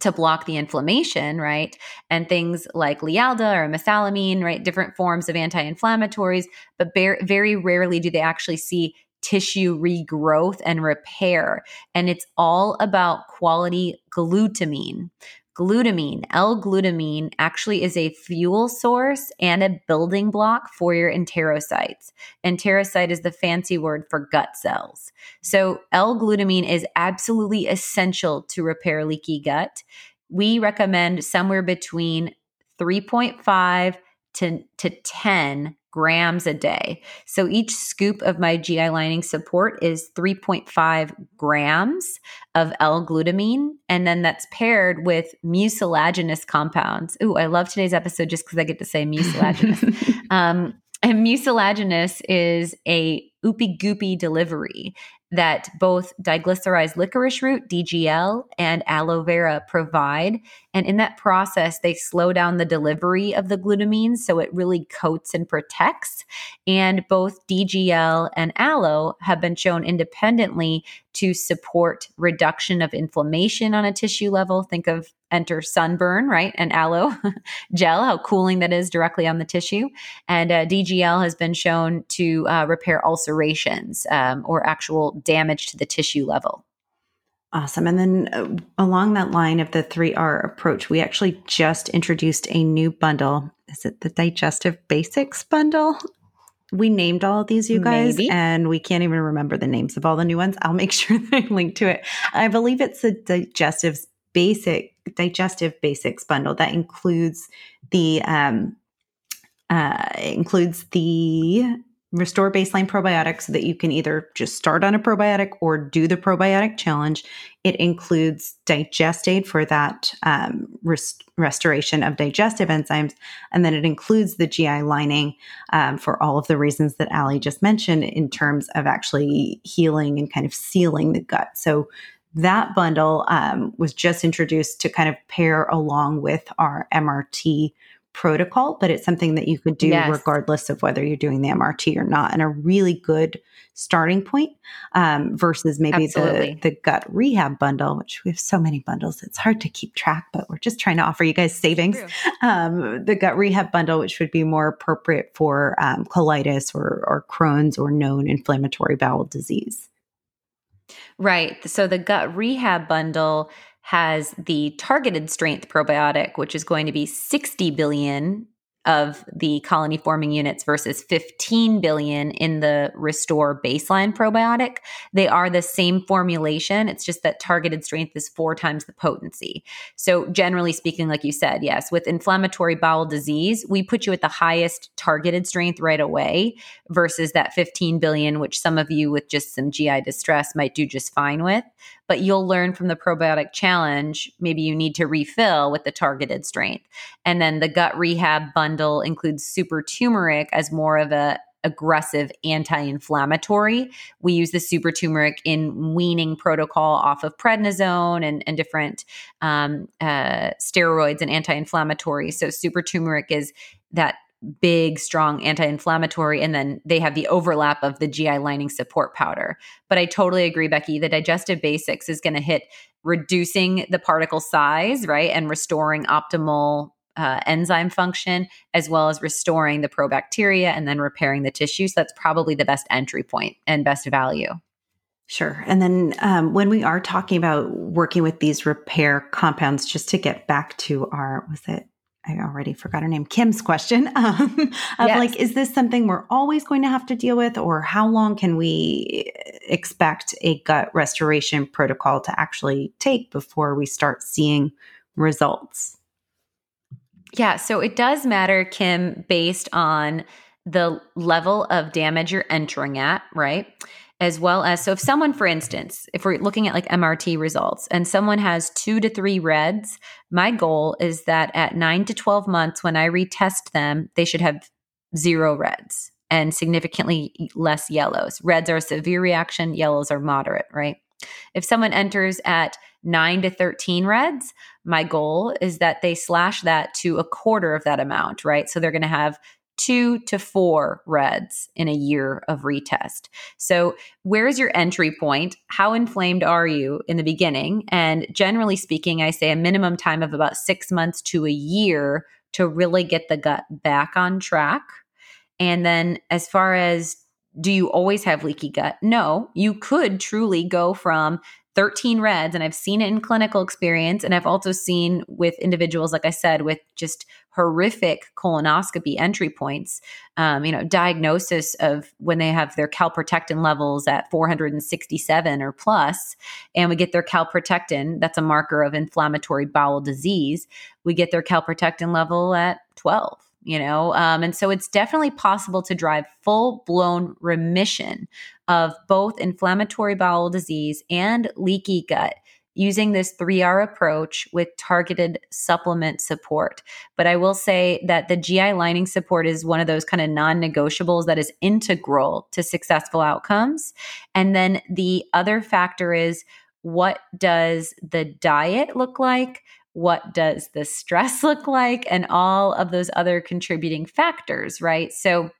to block the inflammation, right? And things like Lialda or mesalamine, right? Different forms of anti inflammatories, but very rarely do they actually see tissue regrowth and repair. And it's all about quality glutamine. Glutamine, L-glutamine, actually is a fuel source and a building block for your enterocytes. Enterocyte is the fancy word for gut cells. So L-glutamine is absolutely essential to repair leaky gut. We recommend somewhere between 3.5 to, to 10 grams a day. So each scoop of my GI lining support is 3.5 grams of L-glutamine. And then that's paired with mucilaginous compounds. Ooh, I love today's episode just because I get to say mucilaginous. um, and mucilaginous is a oopy goopy delivery that both diglycerized licorice root, DGL, and aloe vera provide. And in that process, they slow down the delivery of the glutamine so it really coats and protects. And both DGL and aloe have been shown independently to support reduction of inflammation on a tissue level. Think of enter sunburn, right? And aloe gel, how cooling that is directly on the tissue. And uh, DGL has been shown to uh, repair ulcerations um, or actual damage to the tissue level. Awesome. And then uh, along that line of the 3R approach, we actually just introduced a new bundle. Is it the Digestive Basics bundle? We named all of these, you guys, Maybe. and we can't even remember the names of all the new ones. I'll make sure that I link to it. I believe it's the Digestive Basic Digestive Basics bundle that includes the um, uh, includes the Restore Baseline Probiotic so that you can either just start on a probiotic or do the probiotic challenge. It includes Digest-Aid for that um, rest- restoration of digestive enzymes. And then it includes the GI lining um, for all of the reasons that Ali just mentioned in terms of actually healing and kind of sealing the gut. So that bundle um, was just introduced to kind of pair along with our MRT protocol, but it's something that you could do yes. regardless of whether you're doing the MRT or not, and a really good starting point um, versus maybe the, the gut rehab bundle, which we have so many bundles, it's hard to keep track, but we're just trying to offer you guys savings. Um, the gut rehab bundle, which would be more appropriate for um, colitis or, or Crohn's or known inflammatory bowel disease. Right. So the gut rehab bundle has the targeted strength probiotic, which is going to be 60 billion of the colony forming units versus 15 billion in the restore baseline probiotic. They are the same formulation. It's just that targeted strength is four times the potency. So generally speaking like you said yes with inflammatory bowel disease we put you at the highest targeted strength right away versus that 15 billion which some of you with just some gi distress might do just fine with but you'll learn from the probiotic challenge maybe you need to refill with the targeted strength and then the gut rehab bundle includes super turmeric as more of a aggressive anti-inflammatory. We use the super turmeric in weaning protocol off of prednisone and, and different um, uh, steroids and anti-inflammatories. So super turmeric is that big, strong anti inflammatory. And then they have the overlap of the GI lining support powder. But I totally agree, Becky. The digestive basics is going to hit reducing the particle size, right? And restoring optimal uh, enzyme function, as well as restoring the probacteria and then repairing the tissue. So that's probably the best entry point and best value. Sure. And then um, when we are talking about working with these repair compounds, just to get back to our, was it I already forgot her name, Kim's question um, of yes. like, is this something we're always going to have to deal with, or how long can we expect a gut restoration protocol to actually take before we start seeing results? Yeah, so it does matter, Kim, based on the level of damage you're entering at, right? As well as, so if someone, for instance, if we're looking at like MRT results and someone has two to three reds, my goal is that at nine to 12 months, when I retest them, they should have zero reds and significantly less yellows. Reds are a severe reaction, yellows are moderate, right? If someone enters at 9 to 13 reds, my goal is that they slash that to a quarter of that amount, right? So they're going to have two to four reds in a year of retest. So, where's your entry point? How inflamed are you in the beginning? And generally speaking, I say a minimum time of about six months to a year to really get the gut back on track. And then, as far as do you always have leaky gut? No, you could truly go from 13 reds and I've seen it in clinical experience and I've also seen with individuals like I said with just horrific colonoscopy entry points um, you know diagnosis of when they have their calprotectin levels at 467 or plus and we get their calprotectin that's a marker of inflammatory bowel disease we get their calprotectin level at 12 you know um, and so it's definitely possible to drive full blown remission of both inflammatory bowel disease and leaky gut using this 3R approach with targeted supplement support. But I will say that the GI lining support is one of those kind of non negotiables that is integral to successful outcomes. And then the other factor is what does the diet look like? What does the stress look like? And all of those other contributing factors, right? So,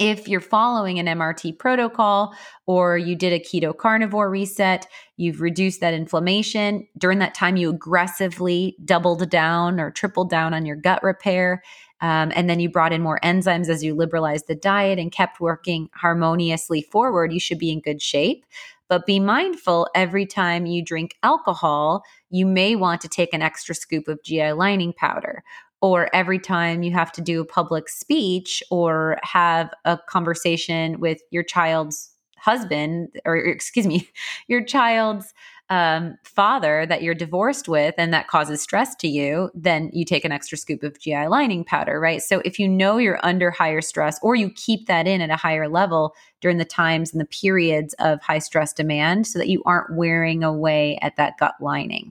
if you're following an MRT protocol or you did a keto carnivore reset, you've reduced that inflammation. During that time, you aggressively doubled down or tripled down on your gut repair. Um, and then you brought in more enzymes as you liberalized the diet and kept working harmoniously forward, you should be in good shape. But be mindful every time you drink alcohol, you may want to take an extra scoop of GI lining powder or every time you have to do a public speech or have a conversation with your child's husband or excuse me your child's um, father that you're divorced with and that causes stress to you then you take an extra scoop of gi lining powder right? So if you know you're under higher stress or you keep that in at a higher level during the times and the periods of high stress demand so that you aren't wearing away at that gut lining.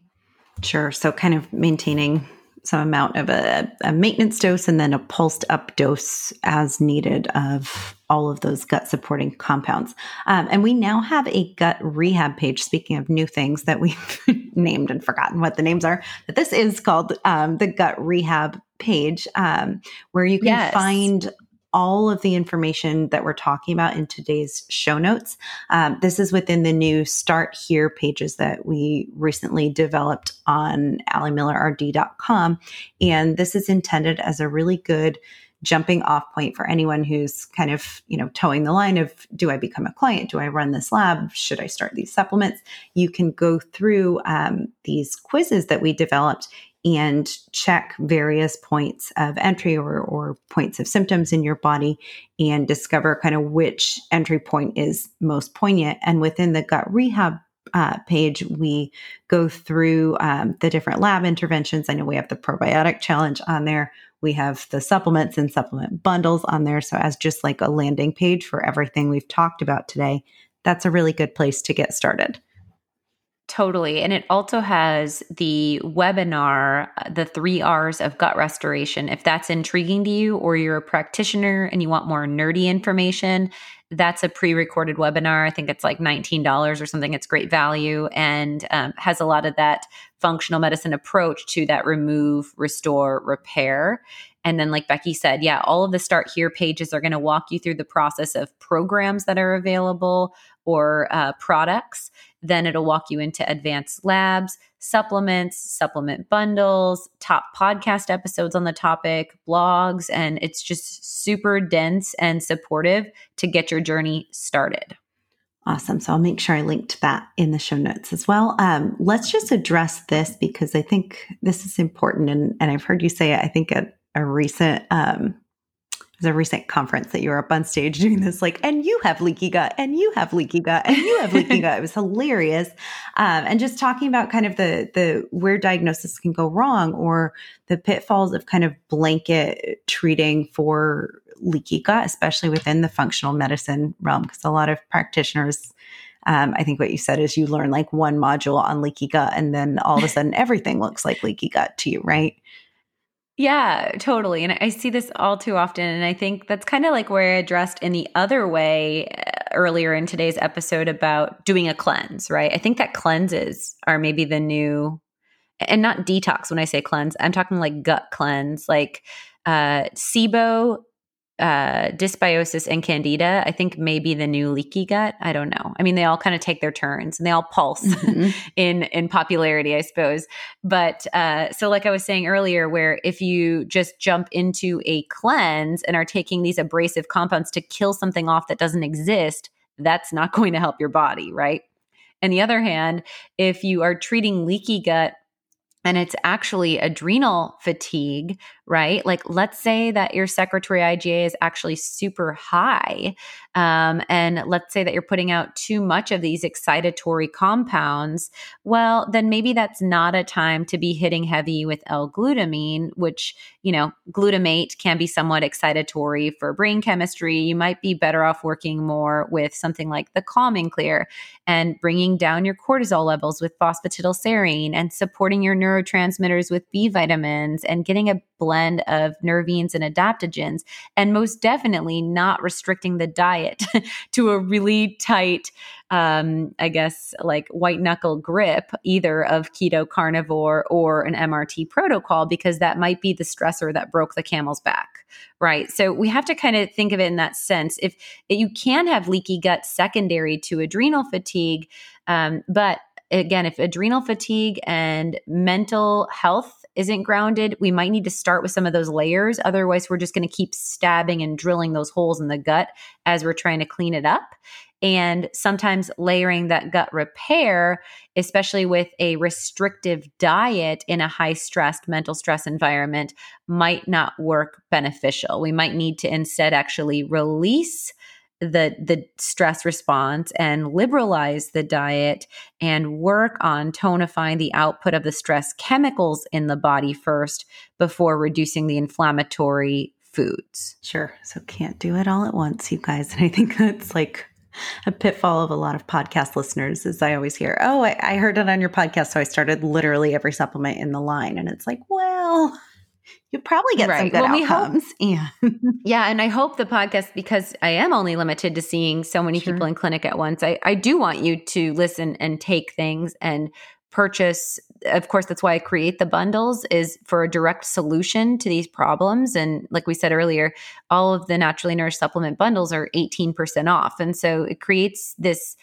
Sure. So kind of maintaining some amount of a, a, maintenance dose and then a pulsed up dose as needed of all of those gut supporting compounds. Um, and we now have a gut rehab page. Speaking of new things that we've named and forgotten what the names are, but this is called um, the gut rehab page um, where you can yes. find all of the information that we're talking about in today's show notes. Um, this is within the new Start Here pages that we recently developed on AliMillerRD.com. And this is intended as a really good jumping off point for anyone who's kind of you know towing the line of do i become a client do i run this lab should i start these supplements you can go through um, these quizzes that we developed and check various points of entry or, or points of symptoms in your body and discover kind of which entry point is most poignant. And within the gut rehab uh, page, we go through um, the different lab interventions. I know we have the probiotic challenge on there. We have the supplements and supplement bundles on there. So, as just like a landing page for everything we've talked about today, that's a really good place to get started. Totally. And it also has the webinar, uh, The Three R's of Gut Restoration. If that's intriguing to you, or you're a practitioner and you want more nerdy information, that's a pre recorded webinar. I think it's like $19 or something. It's great value and um, has a lot of that functional medicine approach to that remove, restore, repair. And then, like Becky said, yeah, all of the Start Here pages are going to walk you through the process of programs that are available or uh, products then it'll walk you into advanced labs, supplements, supplement bundles, top podcast episodes on the topic, blogs, and it's just super dense and supportive to get your journey started. Awesome. So I'll make sure I link to that in the show notes as well. Um, let's just address this because I think this is important. And, and I've heard you say it, I think, at a recent um, There's a recent conference that you were up on stage doing this, like, and you have leaky gut, and you have leaky gut, and you have leaky gut. It was hilarious, um, and just talking about kind of the the where diagnosis can go wrong or the pitfalls of kind of blanket treating for leaky gut, especially within the functional medicine realm, because a lot of practitioners um, I think what you said is you learn like one module on leaky gut, and then all of a sudden everything looks like leaky gut to you, right? Yeah, totally. And I see this all too often. And I think that's kind of like where I addressed in the other way uh, earlier in today's episode about doing a cleanse, right? I think that cleanses are maybe the new, and not detox when I say cleanse, I'm talking like gut cleanse, like uh, SIBO uh, dysbiosis and candida, I think maybe the new leaky gut. I don't know. I mean, they all kind of take their turns and they all pulse mm-hmm. in in popularity, I suppose. But uh, so, like I was saying earlier, where if you just jump into a cleanse and are taking these abrasive compounds to kill something off that doesn't exist, that's not going to help your body, right? On the other hand, if you are treating leaky gut and it's actually adrenal fatigue, right? Like, let's say that your secretory IgA is actually super high. Um, and let's say that you're putting out too much of these excitatory compounds. Well, then maybe that's not a time to be hitting heavy with L glutamine, which, you know, glutamate can be somewhat excitatory for brain chemistry. You might be better off working more with something like the calming clear and bringing down your cortisol levels with phosphatidylserine and supporting your neurotransmitters with B vitamins and getting a blend of nervines and adaptogens, and most definitely not restricting the diet to a really tight, um, I guess, like white knuckle grip, either of keto carnivore or an MRT protocol, because that might be the stressor that broke the camel's back, right? So we have to kind of think of it in that sense. If you can have leaky gut secondary to adrenal fatigue, um, but again, if adrenal fatigue and mental health isn't grounded, we might need to start with some of those layers. Otherwise, we're just going to keep stabbing and drilling those holes in the gut as we're trying to clean it up. And sometimes layering that gut repair, especially with a restrictive diet in a high stressed mental stress environment, might not work beneficial. We might need to instead actually release the the stress response and liberalize the diet and work on tonifying the output of the stress chemicals in the body first before reducing the inflammatory foods. Sure. So can't do it all at once, you guys. And I think that's like a pitfall of a lot of podcast listeners is I always hear, oh, I, I heard it on your podcast. So I started literally every supplement in the line. And it's like, well, you probably get right. some good well, outcomes. yeah. yeah. And I hope the podcast, because I am only limited to seeing so many sure. people in clinic at once, I, I do want you to listen and take things and purchase of course that's why i create the bundles is for a direct solution to these problems and like we said earlier all of the naturally nourished supplement bundles are 18% off and so it creates this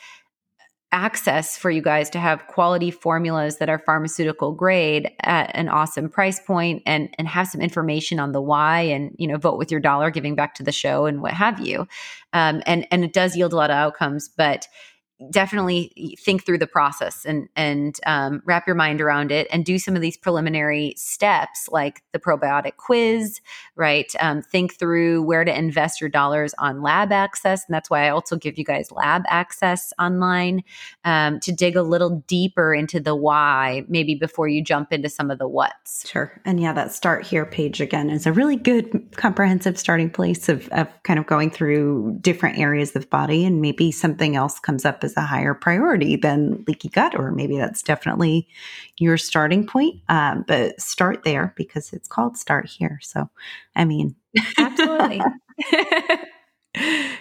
access for you guys to have quality formulas that are pharmaceutical grade at an awesome price point and and have some information on the why and you know vote with your dollar giving back to the show and what have you. Um, and and it does yield a lot of outcomes but definitely think through the process and and um, wrap your mind around it and do some of these preliminary steps like the probiotic quiz right? Um, think through where to invest your dollars on lab access and that's why i also give you guys lab access online um, to dig a little deeper into the why maybe before you jump into some of the what's. Sure. And yeah that start here page again is a really good comprehensive starting place of, of kind of going through different areas of the body and maybe something else comes up is a higher priority than leaky gut, or maybe that's definitely your starting point. Um, but start there because it's called Start Here. So, I mean, absolutely.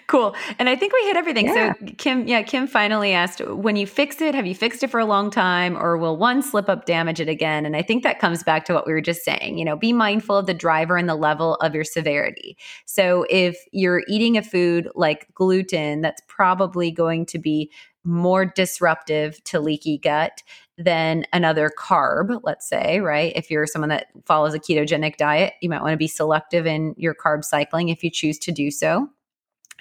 cool. And I think we hit everything. Yeah. So Kim, yeah, Kim finally asked, when you fix it, have you fixed it for a long time or will one slip up damage it again? And I think that comes back to what we were just saying, you know, be mindful of the driver and the level of your severity. So if you're eating a food like gluten, that's probably going to be more disruptive to leaky gut than another carb, let's say, right? If you're someone that follows a ketogenic diet, you might want to be selective in your carb cycling if you choose to do so.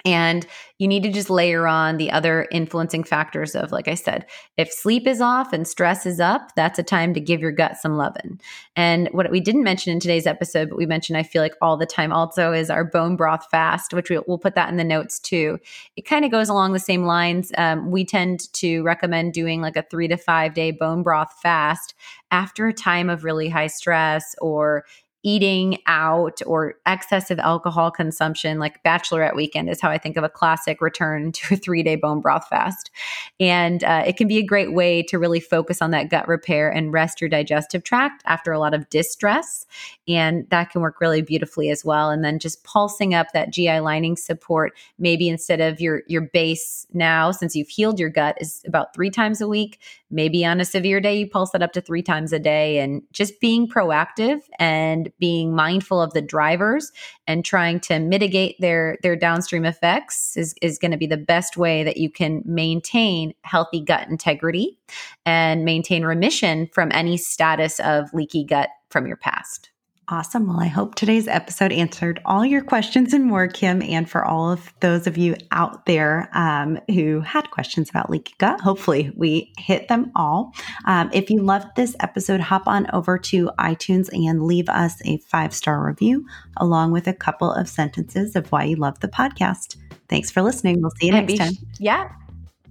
And you need to just layer on the other influencing factors of, like I said, if sleep is off and stress is up, that's a time to give your gut some loving. And what we didn't mention in today's episode, but we mentioned, I feel like all the time also, is our bone broth fast, which we, will put that in the notes too. It kind of goes along the same lines. Um, we tend to recommend doing like a three to five day bone broth fast after a time of really high stress or eating out or excessive alcohol consumption, like bachelorette weekend is how I think of a classic return to a three day bone broth fast. And uh, it can be a great way to really focus on that gut repair and rest your digestive tract after a lot of distress. And that can work really beautifully as well. And then just pulsing up that GI lining support, maybe instead of your, your base now, since you've healed your gut, is about three times a week. Maybe on a severe day, you pulse it up to three times a day and just being proactive and being mindful of the drivers and trying to mitigate their their downstream effects is, is going to be the best way that you can maintain healthy gut integrity and maintain remission from any status of leaky gut from your past. Awesome. Well, I hope today's episode answered all your questions and more, Kim. And for all of those of you out there um, who had questions about leaky gut, hopefully we hit them all. Um, if you loved this episode, hop on over to iTunes and leave us a five star review, along with a couple of sentences of why you love the podcast. Thanks for listening. We'll see you next time. yeah.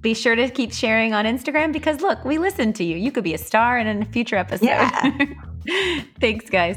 Be sure to keep sharing on Instagram because look, we listen to you. You could be a star in a future episode. Yeah. Thanks, guys.